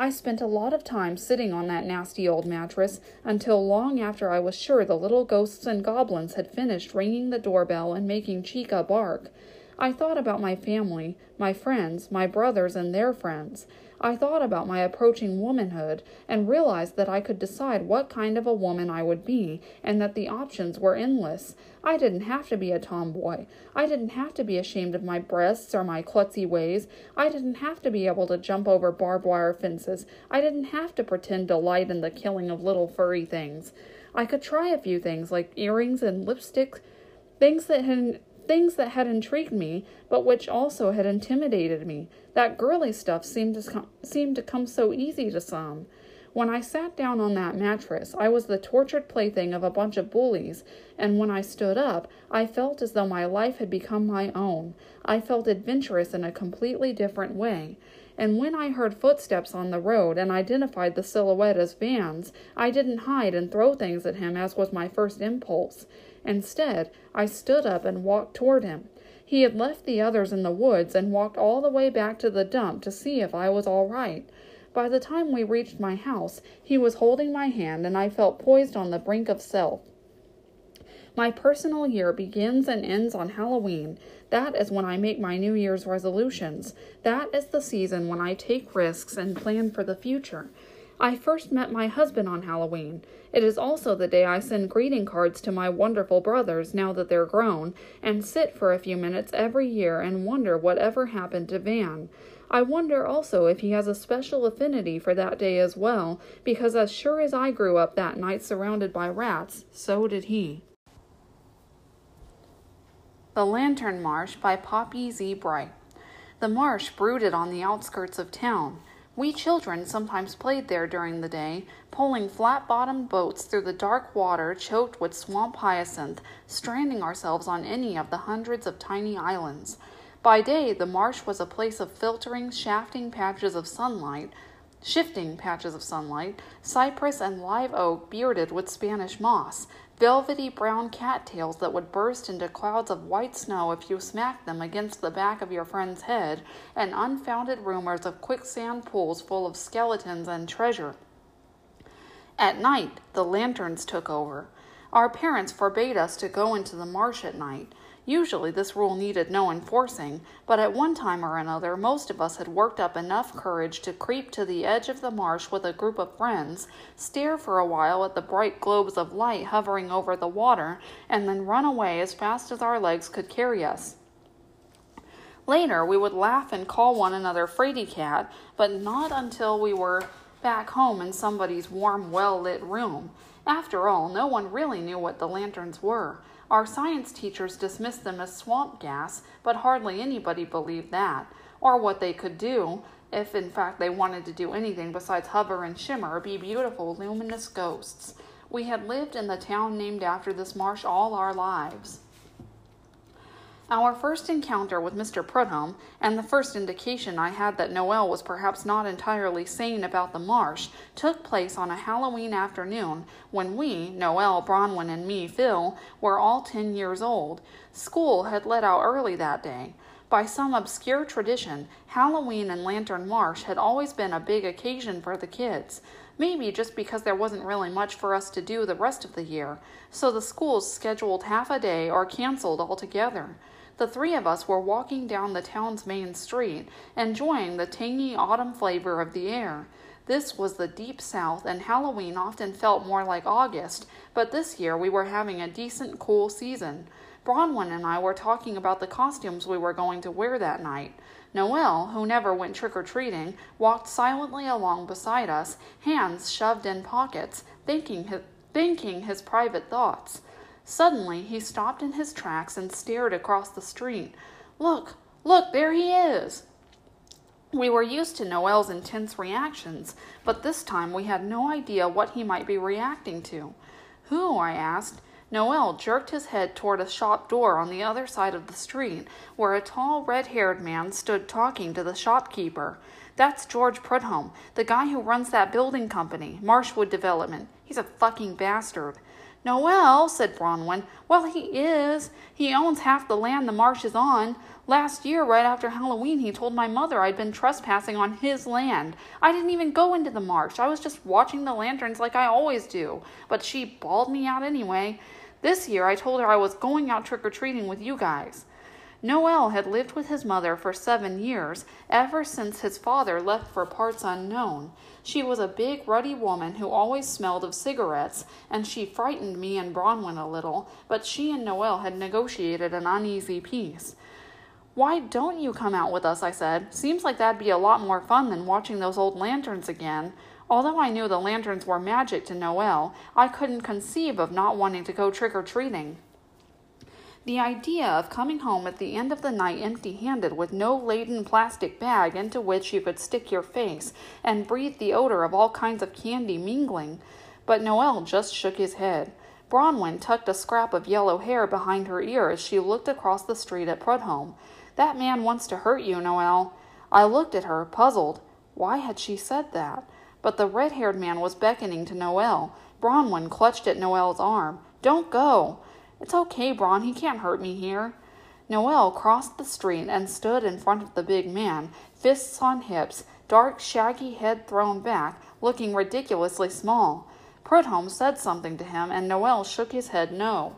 I spent a lot of time sitting on that nasty old mattress until long after I was sure the little ghosts and goblins had finished ringing the doorbell and making Chica bark. I thought about my family, my friends, my brothers, and their friends. I thought about my approaching womanhood and realized that I could decide what kind of a woman I would be and that the options were endless. I didn't have to be a tomboy. I didn't have to be ashamed of my breasts or my klutzy ways. I didn't have to be able to jump over barbed wire fences. I didn't have to pretend delight in the killing of little furry things. I could try a few things like earrings and lipstick, things that had things that had intrigued me, but which also had intimidated me. That girly stuff seemed to come, seemed to come so easy to some. When I sat down on that mattress, I was the tortured plaything of a bunch of bullies, and when I stood up, I felt as though my life had become my own. I felt adventurous in a completely different way. And when I heard footsteps on the road and identified the silhouette as Van's, I didn't hide and throw things at him as was my first impulse. Instead, I stood up and walked toward him. He had left the others in the woods and walked all the way back to the dump to see if I was all right. By the time we reached my house, he was holding my hand, and I felt poised on the brink of self. My personal year begins and ends on Halloween. That is when I make my New Year's resolutions. That is the season when I take risks and plan for the future. I first met my husband on Halloween. It is also the day I send greeting cards to my wonderful brothers now that they're grown, and sit for a few minutes every year and wonder whatever happened to Van. I wonder also if he has a special affinity for that day as well, because as sure as I grew up that night surrounded by rats, so did he. The Lantern Marsh by Poppy Z. Brite. The marsh brooded on the outskirts of town. We children sometimes played there during the day, poling flat bottomed boats through the dark water choked with swamp hyacinth, stranding ourselves on any of the hundreds of tiny islands. By day, the marsh was a place of filtering, shafting patches of sunlight, shifting patches of sunlight, cypress and live oak bearded with Spanish moss, velvety brown cattails that would burst into clouds of white snow if you smacked them against the back of your friend's head, and unfounded rumors of quicksand pools full of skeletons and treasure. At night, the lanterns took over. Our parents forbade us to go into the marsh at night. Usually, this rule needed no enforcing, but at one time or another, most of us had worked up enough courage to creep to the edge of the marsh with a group of friends, stare for a while at the bright globes of light hovering over the water, and then run away as fast as our legs could carry us. Later, we would laugh and call one another Fraidy Cat, but not until we were back home in somebody's warm, well lit room. After all, no one really knew what the lanterns were. Our science teachers dismissed them as swamp gas, but hardly anybody believed that, or what they could do, if in fact they wanted to do anything besides hover and shimmer, be beautiful, luminous ghosts. We had lived in the town named after this marsh all our lives. Our first encounter with Mr. Prudhomme, and the first indication I had that Noel was perhaps not entirely sane about the marsh, took place on a Halloween afternoon when we, Noel, Bronwyn, and me, Phil, were all ten years old. School had let out early that day. By some obscure tradition, Halloween in Lantern Marsh had always been a big occasion for the kids. Maybe just because there wasn't really much for us to do the rest of the year, so the schools scheduled half a day or canceled altogether. The three of us were walking down the town's main street, enjoying the tangy autumn flavor of the air. This was the deep south, and Halloween often felt more like August, but this year we were having a decent, cool season. Bronwyn and I were talking about the costumes we were going to wear that night. Noel, who never went trick or treating, walked silently along beside us, hands shoved in pockets, thinking his, thinking his private thoughts. Suddenly, he stopped in his tracks and stared across the street. Look, look, there he is! We were used to Noel's intense reactions, but this time we had no idea what he might be reacting to. Who? I asked. Noel jerked his head toward a shop door on the other side of the street, where a tall, red haired man stood talking to the shopkeeper. That's George Prudhomme, the guy who runs that building company, Marshwood Development. He's a fucking bastard. Noel, said Bronwyn. Well, he is. He owns half the land the marsh is on. Last year, right after Halloween, he told my mother I'd been trespassing on his land. I didn't even go into the marsh. I was just watching the lanterns like I always do. But she bawled me out anyway. This year, I told her I was going out trick or treating with you guys. Noel had lived with his mother for seven years, ever since his father left for parts unknown. She was a big, ruddy woman who always smelled of cigarettes, and she frightened me and Bronwyn a little, but she and Noel had negotiated an uneasy peace. Why don't you come out with us? I said. Seems like that'd be a lot more fun than watching those old lanterns again. Although I knew the lanterns were magic to Noel, I couldn't conceive of not wanting to go trick or treating. The idea of coming home at the end of the night empty handed with no laden plastic bag into which you could stick your face and breathe the odor of all kinds of candy mingling. But Noel just shook his head. Bronwyn tucked a scrap of yellow hair behind her ear as she looked across the street at Prudhomme. That man wants to hurt you, Noel. I looked at her, puzzled. Why had she said that? But the red haired man was beckoning to Noel. Bronwyn clutched at Noel's arm. Don't go. It's okay, Bron. He can't hurt me here. Noel crossed the street and stood in front of the big man, fists on hips, dark, shaggy head thrown back, looking ridiculously small. Prudhomme said something to him, and Noel shook his head no.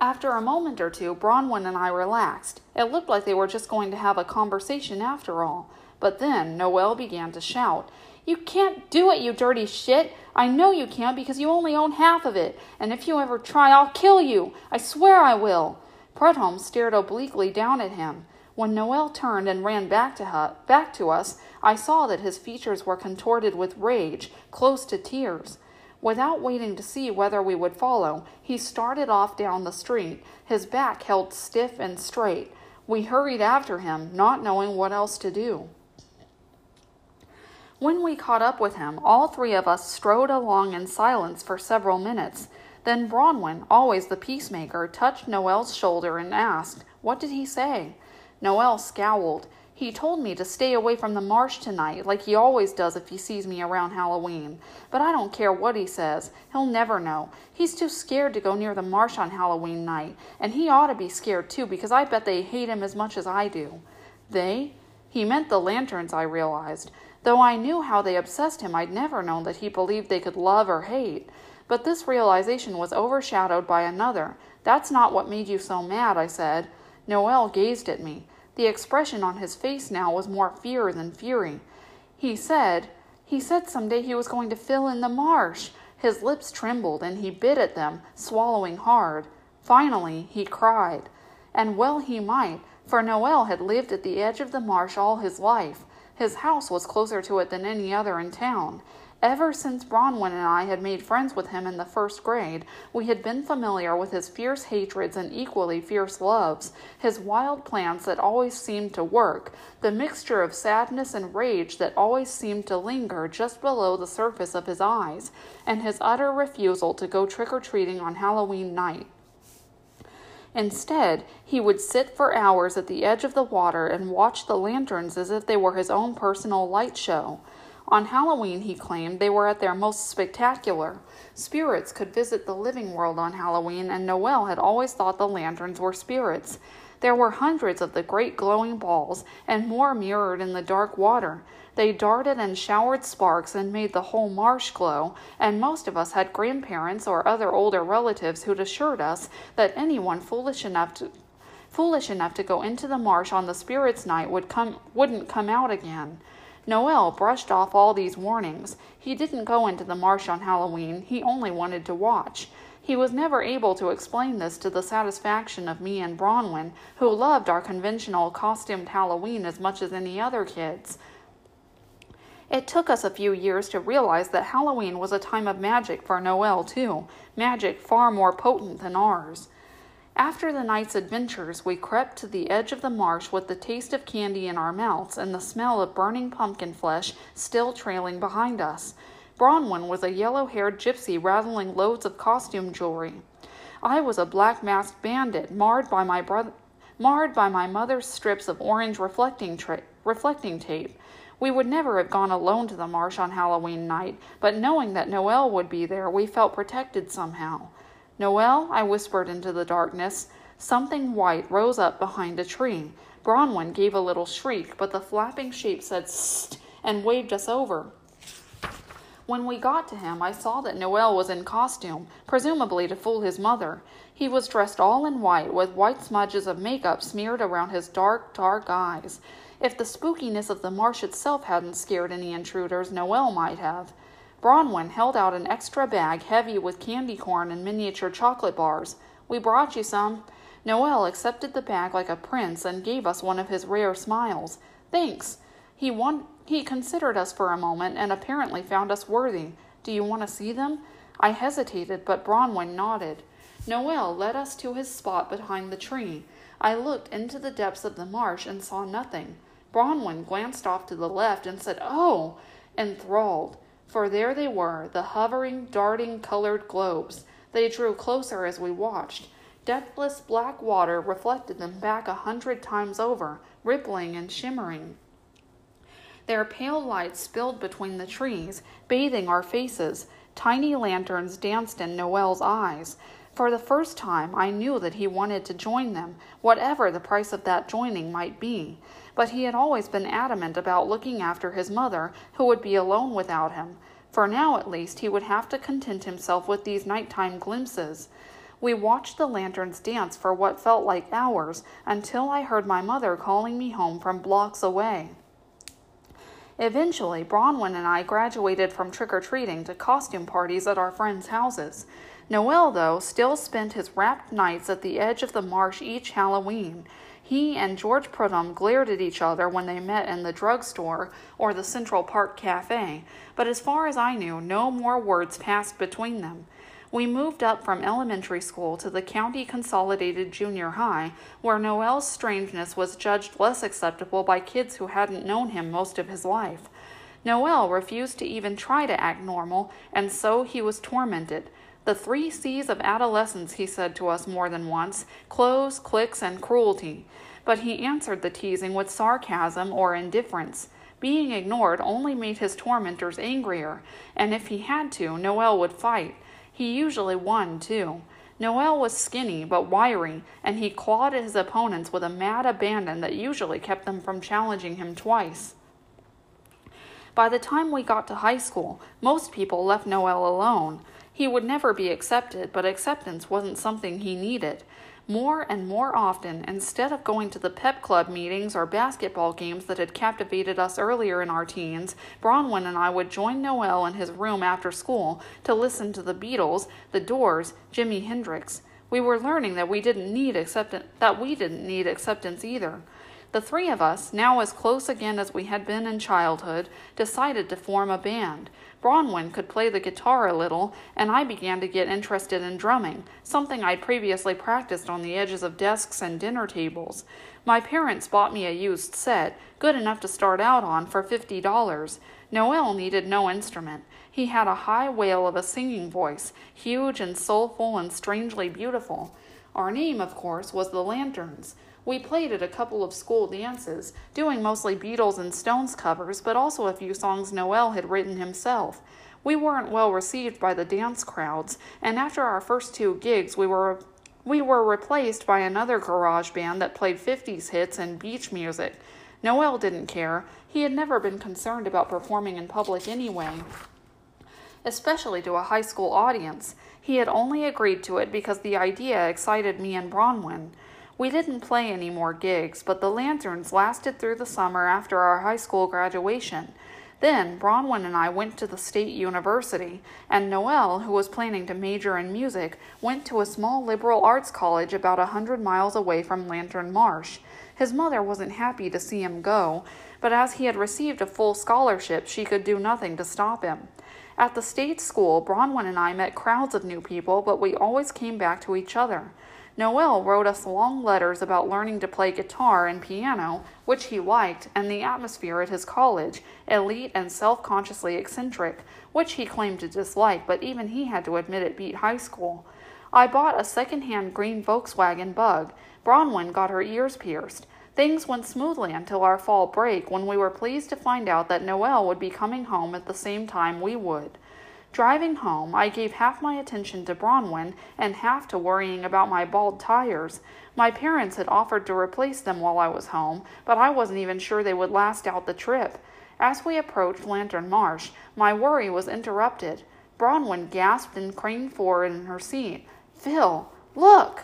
After a moment or two, Bronwyn and I relaxed. It looked like they were just going to have a conversation after all. But then Noel began to shout. You can't do it, you dirty shit! I know you can't because you only own half of it, and if you ever try, I'll kill you! I swear I will! Prudhomme stared obliquely down at him. When Noel turned and ran back to, her, back to us, I saw that his features were contorted with rage, close to tears. Without waiting to see whether we would follow, he started off down the street, his back held stiff and straight. We hurried after him, not knowing what else to do. When we caught up with him, all three of us strode along in silence for several minutes. Then Bronwyn, always the peacemaker, touched Noel's shoulder and asked, What did he say? Noel scowled. He told me to stay away from the marsh tonight, like he always does if he sees me around Halloween. But I don't care what he says. He'll never know. He's too scared to go near the marsh on Halloween night. And he ought to be scared too, because I bet they hate him as much as I do. They? He meant the lanterns, I realized. Though I knew how they obsessed him, I'd never known that he believed they could love or hate. But this realization was overshadowed by another. That's not what made you so mad, I said. Noel gazed at me. The expression on his face now was more fear than fury. He said, he said someday he was going to fill in the marsh. His lips trembled and he bit at them, swallowing hard. Finally, he cried. And well he might, for Noel had lived at the edge of the marsh all his life. His house was closer to it than any other in town. Ever since Bronwyn and I had made friends with him in the first grade, we had been familiar with his fierce hatreds and equally fierce loves, his wild plans that always seemed to work, the mixture of sadness and rage that always seemed to linger just below the surface of his eyes, and his utter refusal to go trick or treating on Halloween night. Instead, he would sit for hours at the edge of the water and watch the lanterns as if they were his own personal light show. On Halloween, he claimed, they were at their most spectacular. Spirits could visit the living world on Halloween, and Noel had always thought the lanterns were spirits. There were hundreds of the great glowing balls, and more mirrored in the dark water. They darted and showered sparks and made the whole marsh glow, and most of us had grandparents or other older relatives who'd assured us that anyone foolish enough to foolish enough to go into the marsh on the spirits night would come wouldn't come out again. Noel brushed off all these warnings. He didn't go into the marsh on Halloween, he only wanted to watch. He was never able to explain this to the satisfaction of me and Bronwyn, who loved our conventional costumed Halloween as much as any other kids. It took us a few years to realize that Halloween was a time of magic for Noel, too, magic far more potent than ours. After the night's adventures, we crept to the edge of the marsh with the taste of candy in our mouths and the smell of burning pumpkin flesh still trailing behind us. Bronwyn was a yellow haired gypsy rattling loads of costume jewelry. I was a black masked bandit, marred by my. Marred by my mother's strips of orange reflecting, tra- reflecting tape. We would never have gone alone to the marsh on Halloween night, but knowing that Noel would be there, we felt protected somehow. Noel, I whispered into the darkness. Something white rose up behind a tree. Bronwyn gave a little shriek, but the flapping shape said "Sst!" and waved us over. When we got to him, I saw that Noel was in costume, presumably to fool his mother. He was dressed all in white, with white smudges of makeup smeared around his dark, dark eyes. If the spookiness of the marsh itself hadn't scared any intruders, Noel might have. Bronwyn held out an extra bag heavy with candy corn and miniature chocolate bars. We brought you some. Noel accepted the bag like a prince and gave us one of his rare smiles. Thanks. He won- he considered us for a moment and apparently found us worthy. Do you want to see them? I hesitated, but Bronwyn nodded. Noel led us to his spot behind the tree. I looked into the depths of the marsh and saw nothing. Bronwyn glanced off to the left and said, Oh! enthralled. For there they were, the hovering, darting colored globes. They drew closer as we watched. Depthless black water reflected them back a hundred times over, rippling and shimmering. Their pale light spilled between the trees, bathing our faces. Tiny lanterns danced in Noel's eyes. For the first time, I knew that he wanted to join them, whatever the price of that joining might be. But he had always been adamant about looking after his mother, who would be alone without him. For now, at least, he would have to content himself with these nighttime glimpses. We watched the lanterns dance for what felt like hours until I heard my mother calling me home from blocks away. Eventually, Bronwyn and I graduated from trick or treating to costume parties at our friends' houses. Noel, though, still spent his rapt nights at the edge of the marsh each Halloween. He and George Prudhomme glared at each other when they met in the drugstore or the Central Park Cafe, but as far as I knew, no more words passed between them. We moved up from elementary school to the County Consolidated Junior High, where Noel's strangeness was judged less acceptable by kids who hadn't known him most of his life. Noel refused to even try to act normal, and so he was tormented. The three C's of adolescence, he said to us more than once clothes, cliques, and cruelty. But he answered the teasing with sarcasm or indifference. Being ignored only made his tormentors angrier, and if he had to, Noel would fight. He usually won, too. Noel was skinny but wiry, and he clawed at his opponents with a mad abandon that usually kept them from challenging him twice. By the time we got to high school, most people left Noel alone. He would never be accepted, but acceptance wasn't something he needed. More and more often, instead of going to the pep club meetings or basketball games that had captivated us earlier in our teens, Bronwyn and I would join Noel in his room after school to listen to the Beatles, the Doors, Jimi Hendrix. We were learning that we didn't need acceptance that we didn't need acceptance either. The three of us, now as close again as we had been in childhood, decided to form a band. Bronwyn could play the guitar a little, and I began to get interested in drumming, something I'd previously practiced on the edges of desks and dinner tables. My parents bought me a used set, good enough to start out on, for fifty dollars. Noel needed no instrument. He had a high wail of a singing voice, huge and soulful and strangely beautiful. Our name, of course, was the Lanterns. We played at a couple of school dances, doing mostly Beatles and Stones covers, but also a few songs Noel had written himself. We weren't well received by the dance crowds, and after our first two gigs, we were we were replaced by another garage band that played 50s hits and beach music. Noel didn't care. He had never been concerned about performing in public anyway, especially to a high school audience. He had only agreed to it because the idea excited me and Bronwyn. We didn't play any more gigs, but the lanterns lasted through the summer after our high school graduation. Then Bronwyn and I went to the state university, and Noel, who was planning to major in music, went to a small liberal arts college about a hundred miles away from Lantern Marsh. His mother wasn't happy to see him go, but as he had received a full scholarship, she could do nothing to stop him. At the state school, Bronwyn and I met crowds of new people, but we always came back to each other. Noel wrote us long letters about learning to play guitar and piano, which he liked, and the atmosphere at his college, elite and self consciously eccentric, which he claimed to dislike, but even he had to admit it beat high school. I bought a second hand green Volkswagen bug. Bronwyn got her ears pierced. Things went smoothly until our fall break when we were pleased to find out that Noel would be coming home at the same time we would. Driving home, I gave half my attention to Bronwyn and half to worrying about my bald tires. My parents had offered to replace them while I was home, but I wasn't even sure they would last out the trip. As we approached Lantern Marsh, my worry was interrupted. Bronwyn gasped and craned forward in her seat. Phil, look!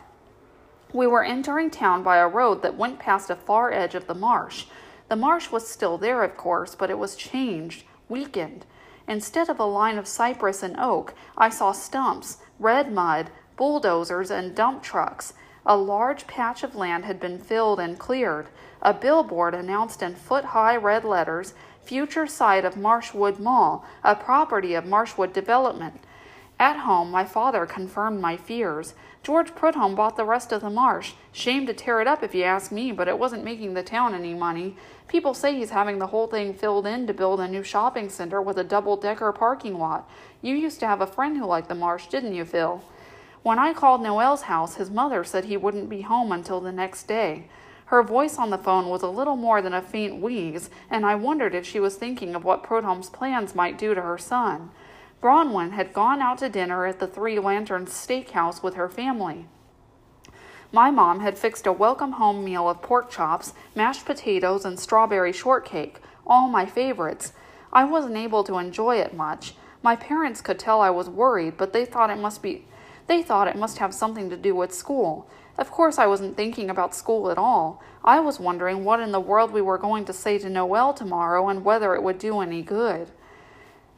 We were entering town by a road that went past a far edge of the marsh. The marsh was still there, of course, but it was changed, weakened. Instead of a line of cypress and oak, I saw stumps, red mud, bulldozers, and dump trucks. A large patch of land had been filled and cleared. A billboard announced in foot high red letters future site of Marshwood Mall, a property of Marshwood Development. At home, my father confirmed my fears. George Prudhomme bought the rest of the marsh. Shame to tear it up if you ask me, but it wasn't making the town any money. People say he's having the whole thing filled in to build a new shopping center with a double decker parking lot. You used to have a friend who liked the marsh, didn't you, Phil? When I called Noel's house, his mother said he wouldn't be home until the next day. Her voice on the phone was a little more than a faint wheeze, and I wondered if she was thinking of what Prudhomme's plans might do to her son. Bronwyn had gone out to dinner at the Three Lanterns Steakhouse with her family. My mom had fixed a welcome home meal of pork chops, mashed potatoes, and strawberry shortcake, all my favorites. I wasn't able to enjoy it much. My parents could tell I was worried, but they thought it must be they thought it must have something to do with school. Of course, I wasn't thinking about school at all. I was wondering what in the world we were going to say to Noel tomorrow and whether it would do any good.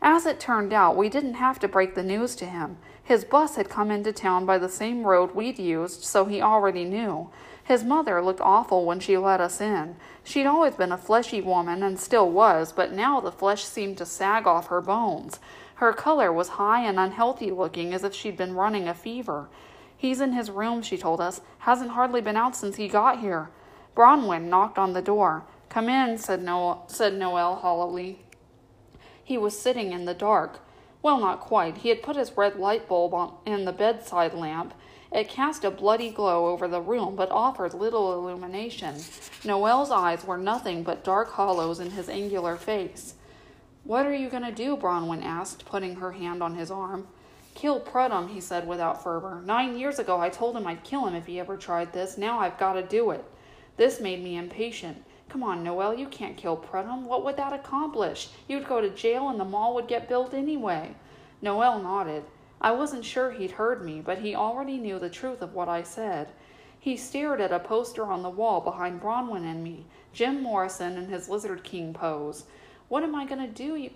As it turned out, we didn't have to break the news to him. His bus had come into town by the same road we'd used, so he already knew. His mother looked awful when she let us in. She'd always been a fleshy woman and still was, but now the flesh seemed to sag off her bones. Her color was high and unhealthy looking, as if she'd been running a fever. He's in his room, she told us. Hasn't hardly been out since he got here. Bronwyn knocked on the door. Come in, said Noel, said Noel hollowly. He was sitting in the dark. Well, not quite. He had put his red light bulb on, in the bedside lamp. It cast a bloody glow over the room, but offered little illumination. Noel's eyes were nothing but dark hollows in his angular face. What are you going to do? Bronwyn asked, putting her hand on his arm. Kill Prudhomme, he said without fervor. Nine years ago I told him I'd kill him if he ever tried this. Now I've got to do it. This made me impatient. Come on, Noel, you can't kill Prudhomme. What would that accomplish? You'd go to jail and the mall would get built anyway. Noel nodded. I wasn't sure he'd heard me, but he already knew the truth of what I said. He stared at a poster on the wall behind Bronwyn and me, Jim Morrison in his Lizard King pose. What am I going to do? You-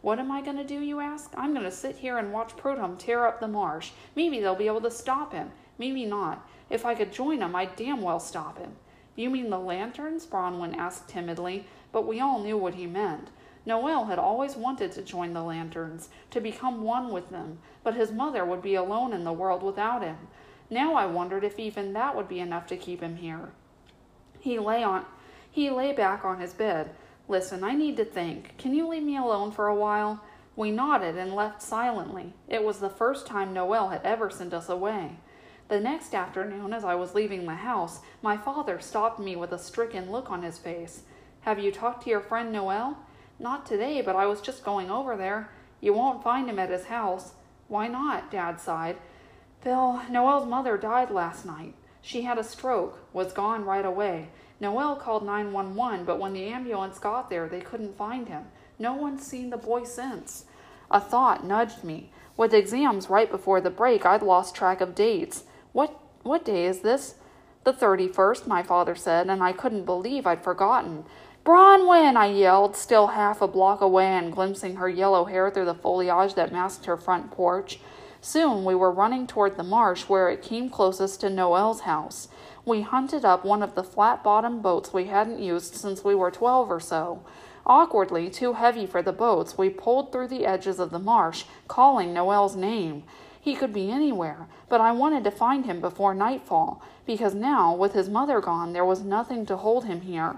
What am I going to do, you ask? I'm going to sit here and watch Prudhomme tear up the marsh. Maybe they'll be able to stop him. Maybe not. If I could join them, I'd damn well stop him. You mean the lanterns? Bronwyn asked timidly, but we all knew what he meant. Noel had always wanted to join the lanterns, to become one with them, but his mother would be alone in the world without him. Now I wondered if even that would be enough to keep him here. He lay on he lay back on his bed, Listen, I need to think. Can you leave me alone for a while? We nodded and left silently. It was the first time Noel had ever sent us away. The next afternoon, as I was leaving the house, my father stopped me with a stricken look on his face. Have you talked to your friend Noel? Not today, but I was just going over there. You won't find him at his house. Why not? Dad sighed. Phil, Noel's mother died last night. She had a stroke, was gone right away. Noel called 911, but when the ambulance got there, they couldn't find him. No one's seen the boy since. A thought nudged me. With exams right before the break, I'd lost track of dates. What what day is this? The 31st, my father said, and I couldn't believe I'd forgotten. Bronwyn, I yelled, still half a block away and glimpsing her yellow hair through the foliage that masked her front porch. Soon we were running toward the marsh where it came closest to Noel's house we hunted up one of the flat bottomed boats we hadn't used since we were twelve or so. Awkwardly, too heavy for the boats, we pulled through the edges of the marsh, calling Noel's name. He could be anywhere, but I wanted to find him before nightfall, because now, with his mother gone, there was nothing to hold him here.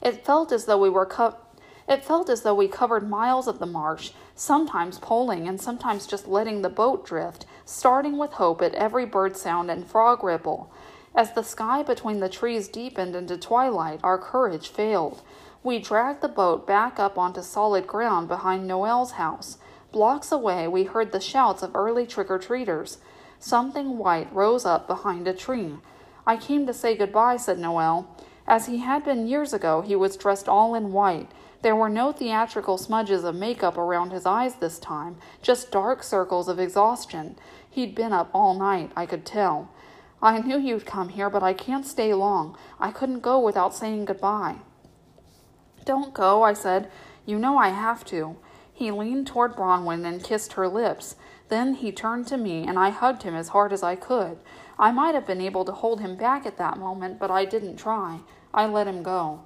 It felt as though we were cut. It felt as though we covered miles of the marsh, sometimes poling and sometimes just letting the boat drift, starting with hope at every bird sound and frog ripple. As the sky between the trees deepened into twilight, our courage failed. We dragged the boat back up onto solid ground behind Noel's house. Blocks away, we heard the shouts of early trick or treaters. Something white rose up behind a tree. I came to say goodbye, said Noel. As he had been years ago, he was dressed all in white There were no theatrical smudges of makeup around his eyes this time, just dark circles of exhaustion. He'd been up all night, I could tell. I knew you'd come here, but I can't stay long. I couldn't go without saying goodbye. Don't go, I said. You know I have to. He leaned toward Bronwyn and kissed her lips. Then he turned to me, and I hugged him as hard as I could. I might have been able to hold him back at that moment, but I didn't try. I let him go.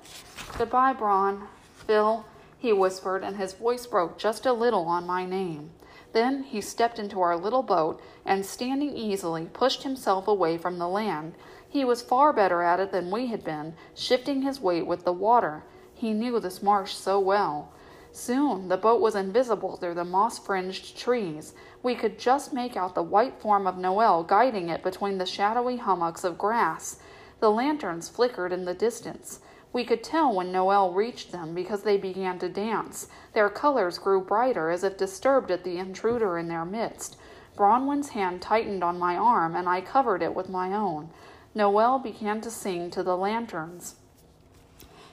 Goodbye, Bron. Phil, he whispered, and his voice broke just a little on my name. Then he stepped into our little boat and, standing easily, pushed himself away from the land. He was far better at it than we had been, shifting his weight with the water. He knew this marsh so well. Soon the boat was invisible through the moss fringed trees. We could just make out the white form of Noel guiding it between the shadowy hummocks of grass. The lanterns flickered in the distance. We could tell when Noel reached them because they began to dance. Their colors grew brighter as if disturbed at the intruder in their midst. Bronwyn's hand tightened on my arm, and I covered it with my own. Noel began to sing to the lanterns.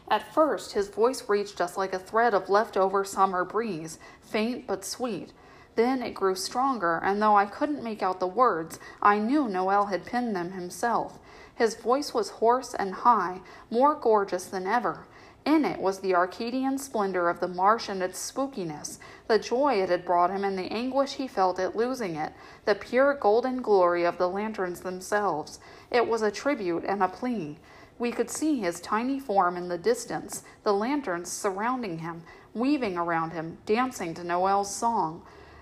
At first, his voice reached us like a thread of leftover summer breeze, faint but sweet. Then it grew stronger, and though I couldn't make out the words, I knew Noel had penned them himself. His voice was hoarse and high, more gorgeous than ever. In it was the Arcadian splendor of the marsh and its spookiness, the joy it had brought him and the anguish he felt at losing it, the pure golden glory of the lanterns themselves. It was a tribute and a plea. We could see his tiny form in the distance, the lanterns surrounding him, weaving around him, dancing to Noel's song.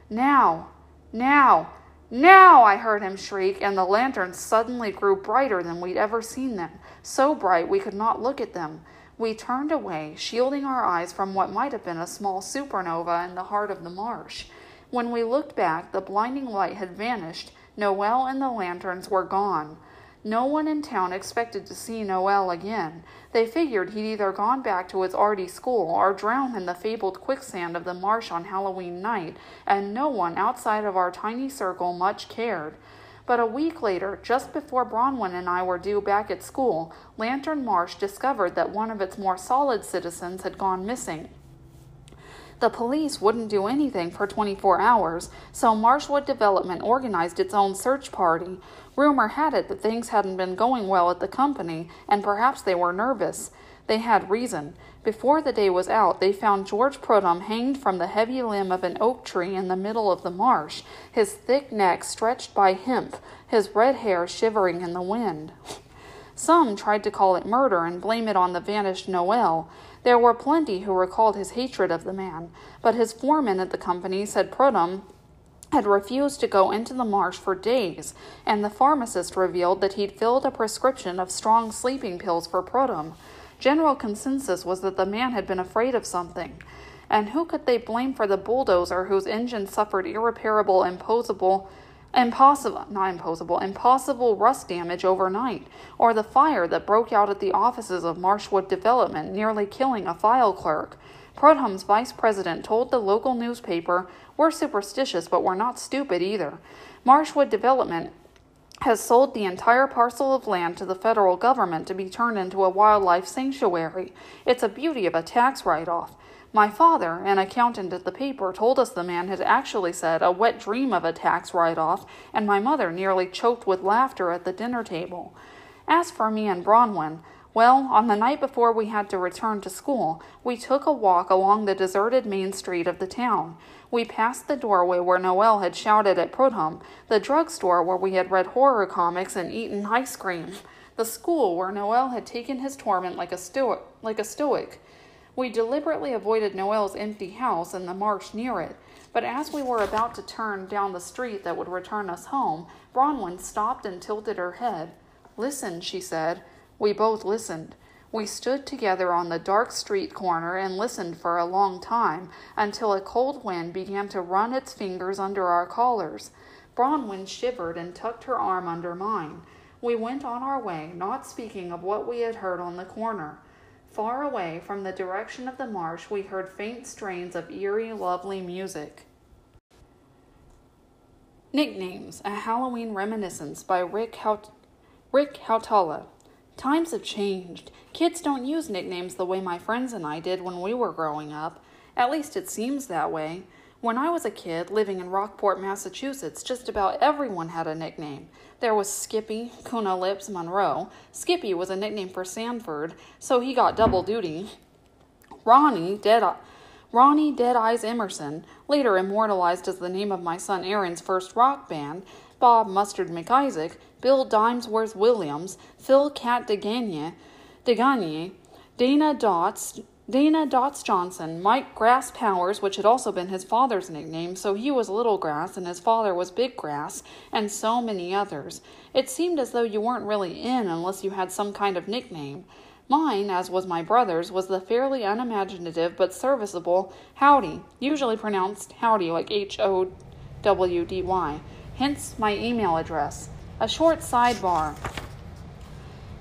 Now, now, now! I heard him shriek, and the lanterns suddenly grew brighter than we'd ever seen them, so bright we could not look at them. We turned away, shielding our eyes from what might have been a small supernova in the heart of the marsh. When we looked back, the blinding light had vanished. Noel and the lanterns were gone. No one in town expected to see Noel again. They figured he'd either gone back to his arty school or drowned in the fabled quicksand of the marsh on Halloween night, and no one outside of our tiny circle much cared. But a week later, just before Bronwyn and I were due back at school, Lantern Marsh discovered that one of its more solid citizens had gone missing. The police wouldn't do anything for 24 hours, so Marshwood Development organized its own search party. Rumor had it that things hadn't been going well at the company, and perhaps they were nervous. They had reason. Before the day was out, they found George Prudhomme hanged from the heavy limb of an oak tree in the middle of the marsh, his thick neck stretched by hemp, his red hair shivering in the wind. Some tried to call it murder and blame it on the vanished Noel. There were plenty who recalled his hatred of the man, but his foreman at the company said Prudhomme had refused to go into the marsh for days, and the pharmacist revealed that he'd filled a prescription of strong sleeping pills for Prudhomme. General consensus was that the man had been afraid of something. And who could they blame for the bulldozer whose engine suffered irreparable, imposable, impossible, not impossible, impossible rust damage overnight, or the fire that broke out at the offices of Marshwood Development, nearly killing a file clerk? Prudhomme's vice president told the local newspaper, We're superstitious, but we're not stupid either. Marshwood Development has sold the entire parcel of land to the federal government to be turned into a wildlife sanctuary. It's a beauty of a tax write off. My father, an accountant at the paper, told us the man had actually said a wet dream of a tax write off, and my mother nearly choked with laughter at the dinner table. As for me and Bronwyn, well, on the night before we had to return to school, we took a walk along the deserted main street of the town. We passed the doorway where Noel had shouted at Prudhomme, the drugstore where we had read horror comics and eaten ice cream, the school where Noel had taken his torment like a stoic. Like a stoic. We deliberately avoided Noel's empty house and the marsh near it, but as we were about to turn down the street that would return us home, Bronwyn stopped and tilted her head. Listen, she said. We both listened. We stood together on the dark street corner and listened for a long time until a cold wind began to run its fingers under our collars. Bronwyn shivered and tucked her arm under mine. We went on our way, not speaking of what we had heard on the corner. Far away from the direction of the marsh, we heard faint strains of eerie, lovely music. Nicknames A Halloween Reminiscence by Rick, Haut- Rick Hautala. Times have changed. Kids don't use nicknames the way my friends and I did when we were growing up. At least it seems that way. When I was a kid living in Rockport, Massachusetts, just about everyone had a nickname. There was Skippy, Kuna Lips Monroe. Skippy was a nickname for Sanford, so he got double duty. Ronnie, Dead Ronnie Dead Eyes Emerson, later immortalized as the name of my son Aaron's first rock band, Bob Mustard McIsaac, Bill Dimesworth Williams, Phil Cat DeGagne, DeGagne, Dana Dots, Dana Dots Johnson, Mike Grass Powers, which had also been his father's nickname, so he was Little Grass and his father was Big Grass, and so many others. It seemed as though you weren't really in unless you had some kind of nickname. Mine, as was my brother's, was the fairly unimaginative but serviceable Howdy, usually pronounced Howdy like H O W D Y, hence my email address. A short sidebar.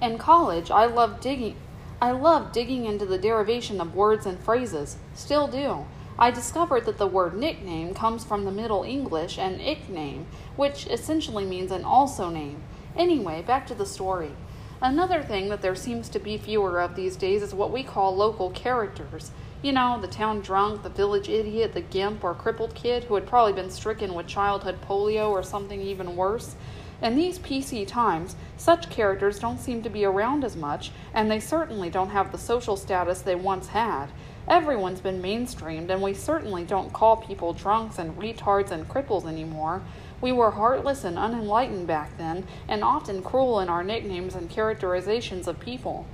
In college, I loved digging I love digging into the derivation of words and phrases. Still do. I discovered that the word nickname comes from the Middle English and ickname, which essentially means an also name. Anyway, back to the story. Another thing that there seems to be fewer of these days is what we call local characters. You know, the town drunk, the village idiot, the gimp or crippled kid who had probably been stricken with childhood polio or something even worse. In these PC times, such characters don't seem to be around as much, and they certainly don't have the social status they once had. Everyone's been mainstreamed, and we certainly don't call people drunks and retards and cripples anymore. We were heartless and unenlightened back then, and often cruel in our nicknames and characterizations of people.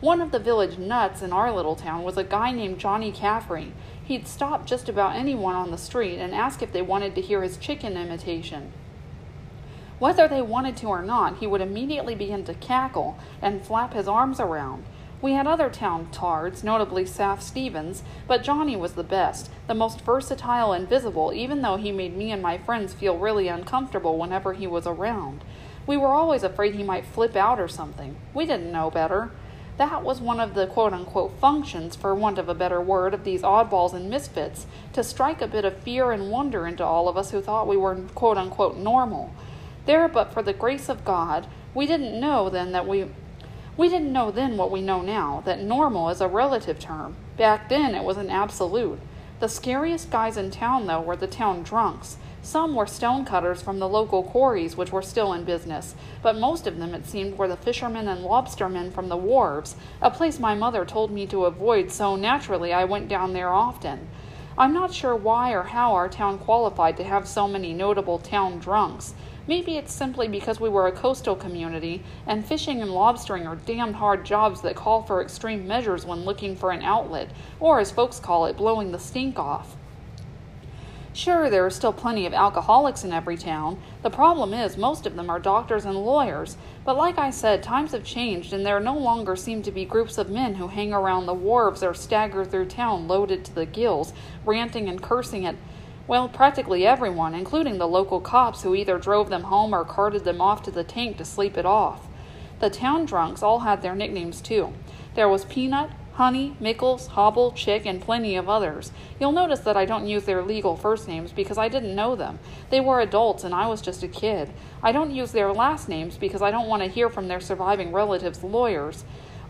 One of the village nuts in our little town was a guy named Johnny Caffrey. He'd stop just about anyone on the street and ask if they wanted to hear his chicken imitation. Whether they wanted to or not, he would immediately begin to cackle and flap his arms around. We had other town tards, notably Saf Stevens, but Johnny was the best, the most versatile and visible, even though he made me and my friends feel really uncomfortable whenever he was around. We were always afraid he might flip out or something. We didn't know better. That was one of the quote unquote functions, for want of a better word, of these oddballs and misfits, to strike a bit of fear and wonder into all of us who thought we were quote unquote normal. There, but for the grace of God, we didn't know then that we we didn't know then what we know now, that normal is a relative term. Back then it was an absolute. The scariest guys in town, though, were the town drunks. Some were stonecutters from the local quarries, which were still in business, but most of them, it seemed, were the fishermen and lobstermen from the wharves, a place my mother told me to avoid, so naturally I went down there often. I'm not sure why or how our town qualified to have so many notable town drunks. Maybe it's simply because we were a coastal community, and fishing and lobstering are damned hard jobs that call for extreme measures when looking for an outlet, or as folks call it, blowing the stink off. Sure, there are still plenty of alcoholics in every town. The problem is, most of them are doctors and lawyers. But like I said, times have changed, and there no longer seem to be groups of men who hang around the wharves or stagger through town loaded to the gills, ranting and cursing at well, practically everyone, including the local cops who either drove them home or carted them off to the tank to sleep it off. The town drunks all had their nicknames too. There was Peanut, Honey, Mickles, Hobble, Chick, and plenty of others. You'll notice that I don't use their legal first names because I didn't know them. They were adults and I was just a kid. I don't use their last names because I don't want to hear from their surviving relatives' lawyers.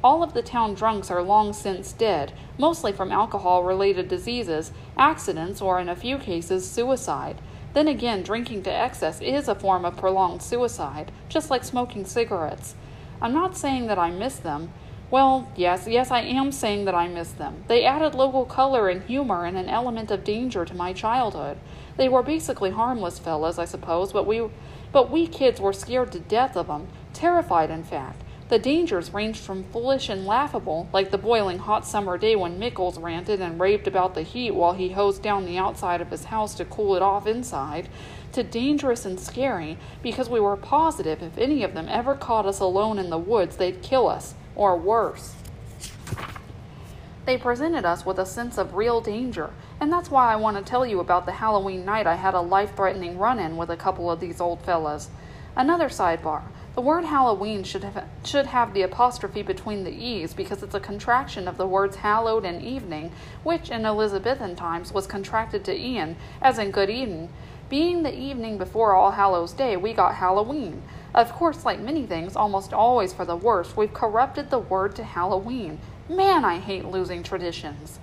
All of the town drunks are long since dead, mostly from alcohol related diseases, accidents, or in a few cases, suicide. Then again, drinking to excess is a form of prolonged suicide, just like smoking cigarettes. I'm not saying that I miss them. Well, yes, yes, I am saying that I miss them. They added local color and humor and an element of danger to my childhood. They were basically harmless fellows, I suppose, but we but we kids were scared to death of them, terrified in fact. The dangers ranged from foolish and laughable, like the boiling hot summer day when Mickles ranted and raved about the heat while he hosed down the outside of his house to cool it off inside, to dangerous and scary because we were positive if any of them ever caught us alone in the woods, they'd kill us, or worse. They presented us with a sense of real danger, and that's why I want to tell you about the Halloween night I had a life threatening run in with a couple of these old fellas. Another sidebar. The word Halloween should have, should have the apostrophe between the E's because it's a contraction of the words hallowed and evening, which in Elizabethan times was contracted to Ian, as in good evening. Being the evening before All Hallows Day, we got Halloween. Of course, like many things, almost always for the worst, we've corrupted the word to Halloween. Man, I hate losing traditions.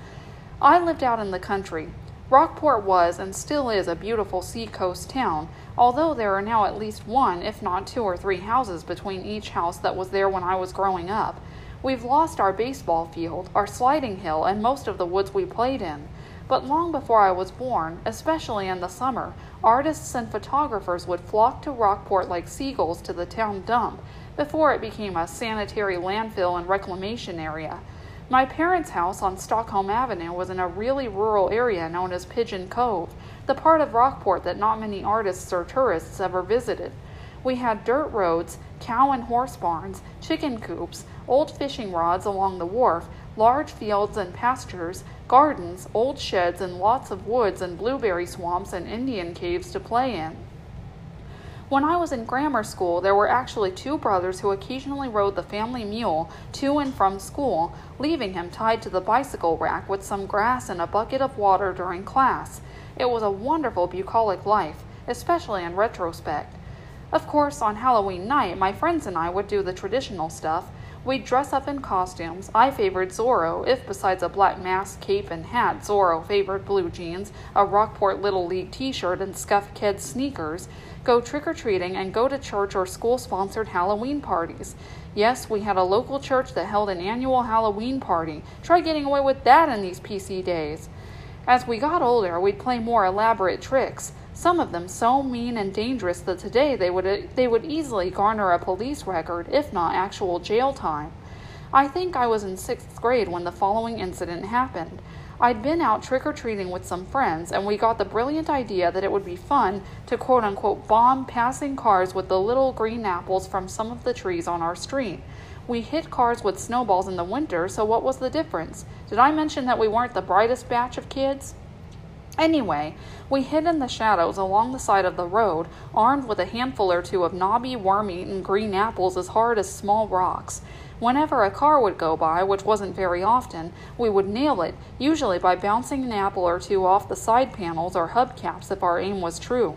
I lived out in the country. Rockport was and still is a beautiful seacoast town, although there are now at least one, if not two or three houses between each house that was there when I was growing up. We've lost our baseball field, our sliding hill, and most of the woods we played in. But long before I was born, especially in the summer, artists and photographers would flock to Rockport like seagulls to the town dump before it became a sanitary landfill and reclamation area. My parents' house on Stockholm Avenue was in a really rural area known as Pigeon Cove, the part of Rockport that not many artists or tourists ever visited. We had dirt roads, cow and horse barns, chicken coops, old fishing rods along the wharf, large fields and pastures, gardens, old sheds, and lots of woods and blueberry swamps and Indian caves to play in. When I was in grammar school, there were actually two brothers who occasionally rode the family mule to and from school, leaving him tied to the bicycle rack with some grass and a bucket of water during class. It was a wonderful bucolic life, especially in retrospect. Of course, on Halloween night, my friends and I would do the traditional stuff. We'd dress up in costumes. I favored Zorro, if besides a black mask, cape, and hat, Zorro favored blue jeans, a Rockport Little League t shirt, and scuffed kid sneakers go trick or treating, and go to church or school sponsored Halloween parties. Yes, we had a local church that held an annual Halloween party. Try getting away with that in these PC days. As we got older, we'd play more elaborate tricks, some of them so mean and dangerous that today they would, they would easily garner a police record, if not actual jail time. I think I was in sixth grade when the following incident happened. I'd been out trick or treating with some friends, and we got the brilliant idea that it would be fun to quote unquote bomb passing cars with the little green apples from some of the trees on our street. We hit cars with snowballs in the winter, so what was the difference? Did I mention that we weren't the brightest batch of kids? Anyway, we hid in the shadows along the side of the road, armed with a handful or two of knobby, worm eaten green apples as hard as small rocks. Whenever a car would go by, which wasn't very often, we would nail it, usually by bouncing an apple or two off the side panels or hubcaps if our aim was true.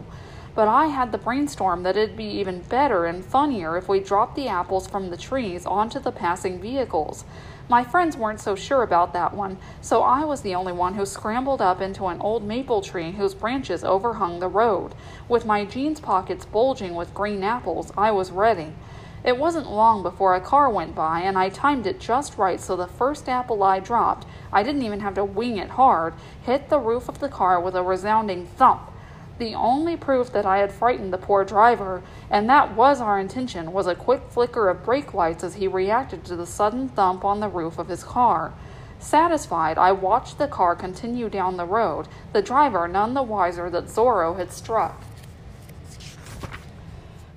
But I had the brainstorm that it'd be even better and funnier if we dropped the apples from the trees onto the passing vehicles. My friends weren't so sure about that one, so I was the only one who scrambled up into an old maple tree whose branches overhung the road. With my jeans pockets bulging with green apples, I was ready. It wasn't long before a car went by, and I timed it just right so the first apple I dropped, I didn't even have to wing it hard, hit the roof of the car with a resounding thump. The only proof that I had frightened the poor driver, and that was our intention, was a quick flicker of brake lights as he reacted to the sudden thump on the roof of his car. Satisfied, I watched the car continue down the road, the driver none the wiser that Zorro had struck.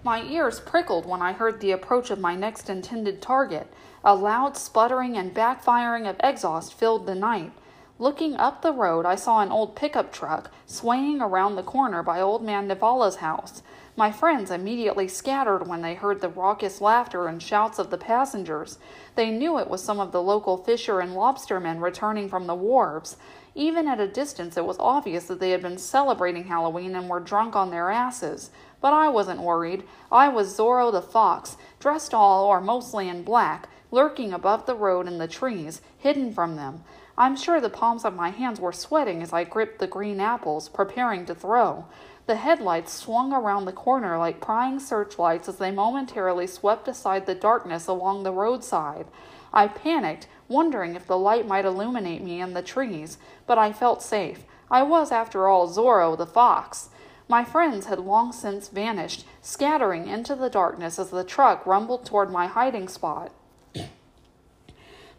My ears prickled when I heard the approach of my next intended target. A loud sputtering and backfiring of exhaust filled the night. Looking up the road, I saw an old pickup truck swaying around the corner by old man Navala's house. My friends immediately scattered when they heard the raucous laughter and shouts of the passengers. They knew it was some of the local fisher and lobstermen returning from the wharves. Even at a distance, it was obvious that they had been celebrating Halloween and were drunk on their asses. But I wasn't worried. I was Zorro the Fox, dressed all or mostly in black, lurking above the road in the trees, hidden from them. I'm sure the palms of my hands were sweating as I gripped the green apples, preparing to throw. The headlights swung around the corner like prying searchlights as they momentarily swept aside the darkness along the roadside. I panicked, wondering if the light might illuminate me in the trees, but I felt safe. I was, after all, Zorro the Fox. My friends had long since vanished, scattering into the darkness as the truck rumbled toward my hiding spot.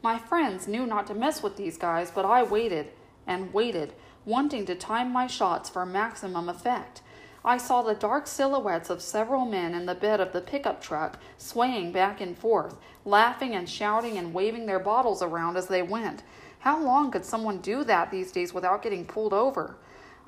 my friends knew not to mess with these guys, but I waited and waited, wanting to time my shots for maximum effect. I saw the dark silhouettes of several men in the bed of the pickup truck, swaying back and forth, laughing and shouting and waving their bottles around as they went. How long could someone do that these days without getting pulled over?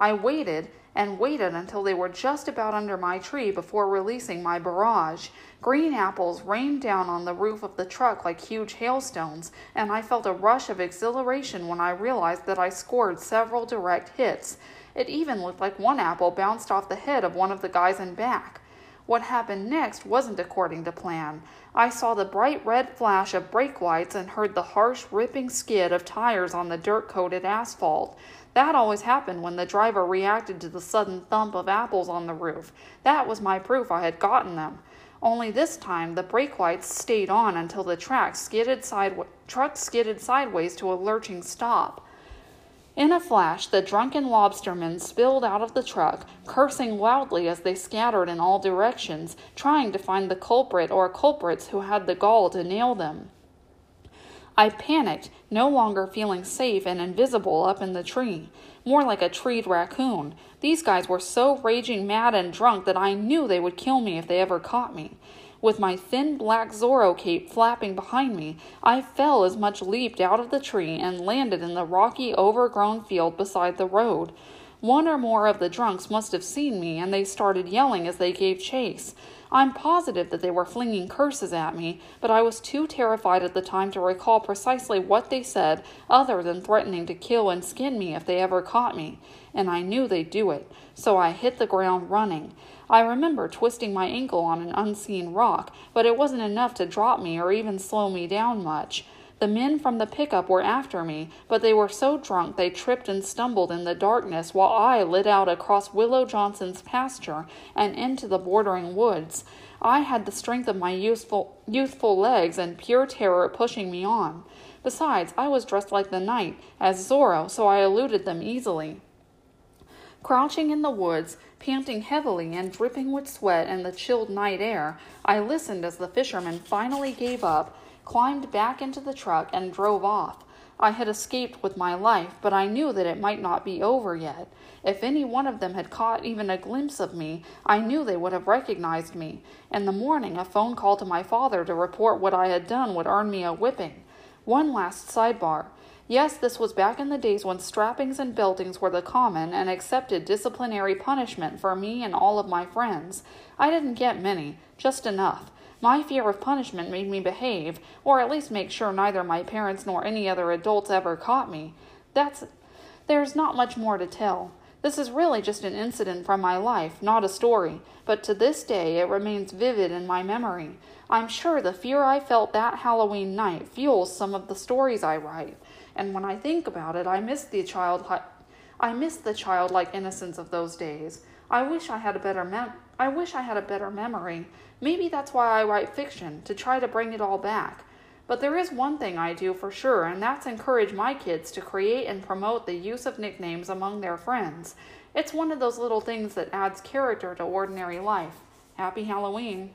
I waited and waited until they were just about under my tree before releasing my barrage. Green apples rained down on the roof of the truck like huge hailstones, and I felt a rush of exhilaration when I realized that I scored several direct hits. It even looked like one apple bounced off the head of one of the guys in back. What happened next wasn't according to plan. I saw the bright red flash of brake lights and heard the harsh, ripping skid of tires on the dirt coated asphalt. That always happened when the driver reacted to the sudden thump of apples on the roof. That was my proof I had gotten them. Only this time the brake lights stayed on until the track skidded truck skidded sideways to a lurching stop. In a flash, the drunken lobstermen spilled out of the truck, cursing loudly as they scattered in all directions, trying to find the culprit or culprits who had the gall to nail them. I panicked, no longer feeling safe and invisible up in the tree, more like a treed raccoon. These guys were so raging mad and drunk that I knew they would kill me if they ever caught me. With my thin black Zorro cape flapping behind me, I fell as much leaped out of the tree and landed in the rocky, overgrown field beside the road. One or more of the drunks must have seen me, and they started yelling as they gave chase. I'm positive that they were flinging curses at me, but I was too terrified at the time to recall precisely what they said, other than threatening to kill and skin me if they ever caught me. And I knew they'd do it, so I hit the ground running. I remember twisting my ankle on an unseen rock, but it wasn't enough to drop me or even slow me down much. The men from the pickup were after me, but they were so drunk they tripped and stumbled in the darkness while I lit out across Willow Johnson's pasture and into the bordering woods. I had the strength of my youthful, youthful legs and pure terror pushing me on. Besides, I was dressed like the night, as Zorro, so I eluded them easily. Crouching in the woods, panting heavily and dripping with sweat in the chilled night air, I listened as the fishermen finally gave up, climbed back into the truck, and drove off. I had escaped with my life, but I knew that it might not be over yet. If any one of them had caught even a glimpse of me, I knew they would have recognized me. In the morning, a phone call to my father to report what I had done would earn me a whipping. One last sidebar. Yes, this was back in the days when strappings and beltings were the common and accepted disciplinary punishment for me and all of my friends. I didn't get many, just enough. My fear of punishment made me behave, or at least make sure neither my parents nor any other adults ever caught me. That's there's not much more to tell. This is really just an incident from my life, not a story, but to this day it remains vivid in my memory. I'm sure the fear I felt that Halloween night fuels some of the stories I write and when I think about it, I miss the child I miss the childlike innocence of those days. I wish I had a better mem- I wish I had a better memory. Maybe that's why I write fiction, to try to bring it all back. But there is one thing I do for sure, and that's encourage my kids to create and promote the use of nicknames among their friends. It's one of those little things that adds character to ordinary life. Happy Halloween.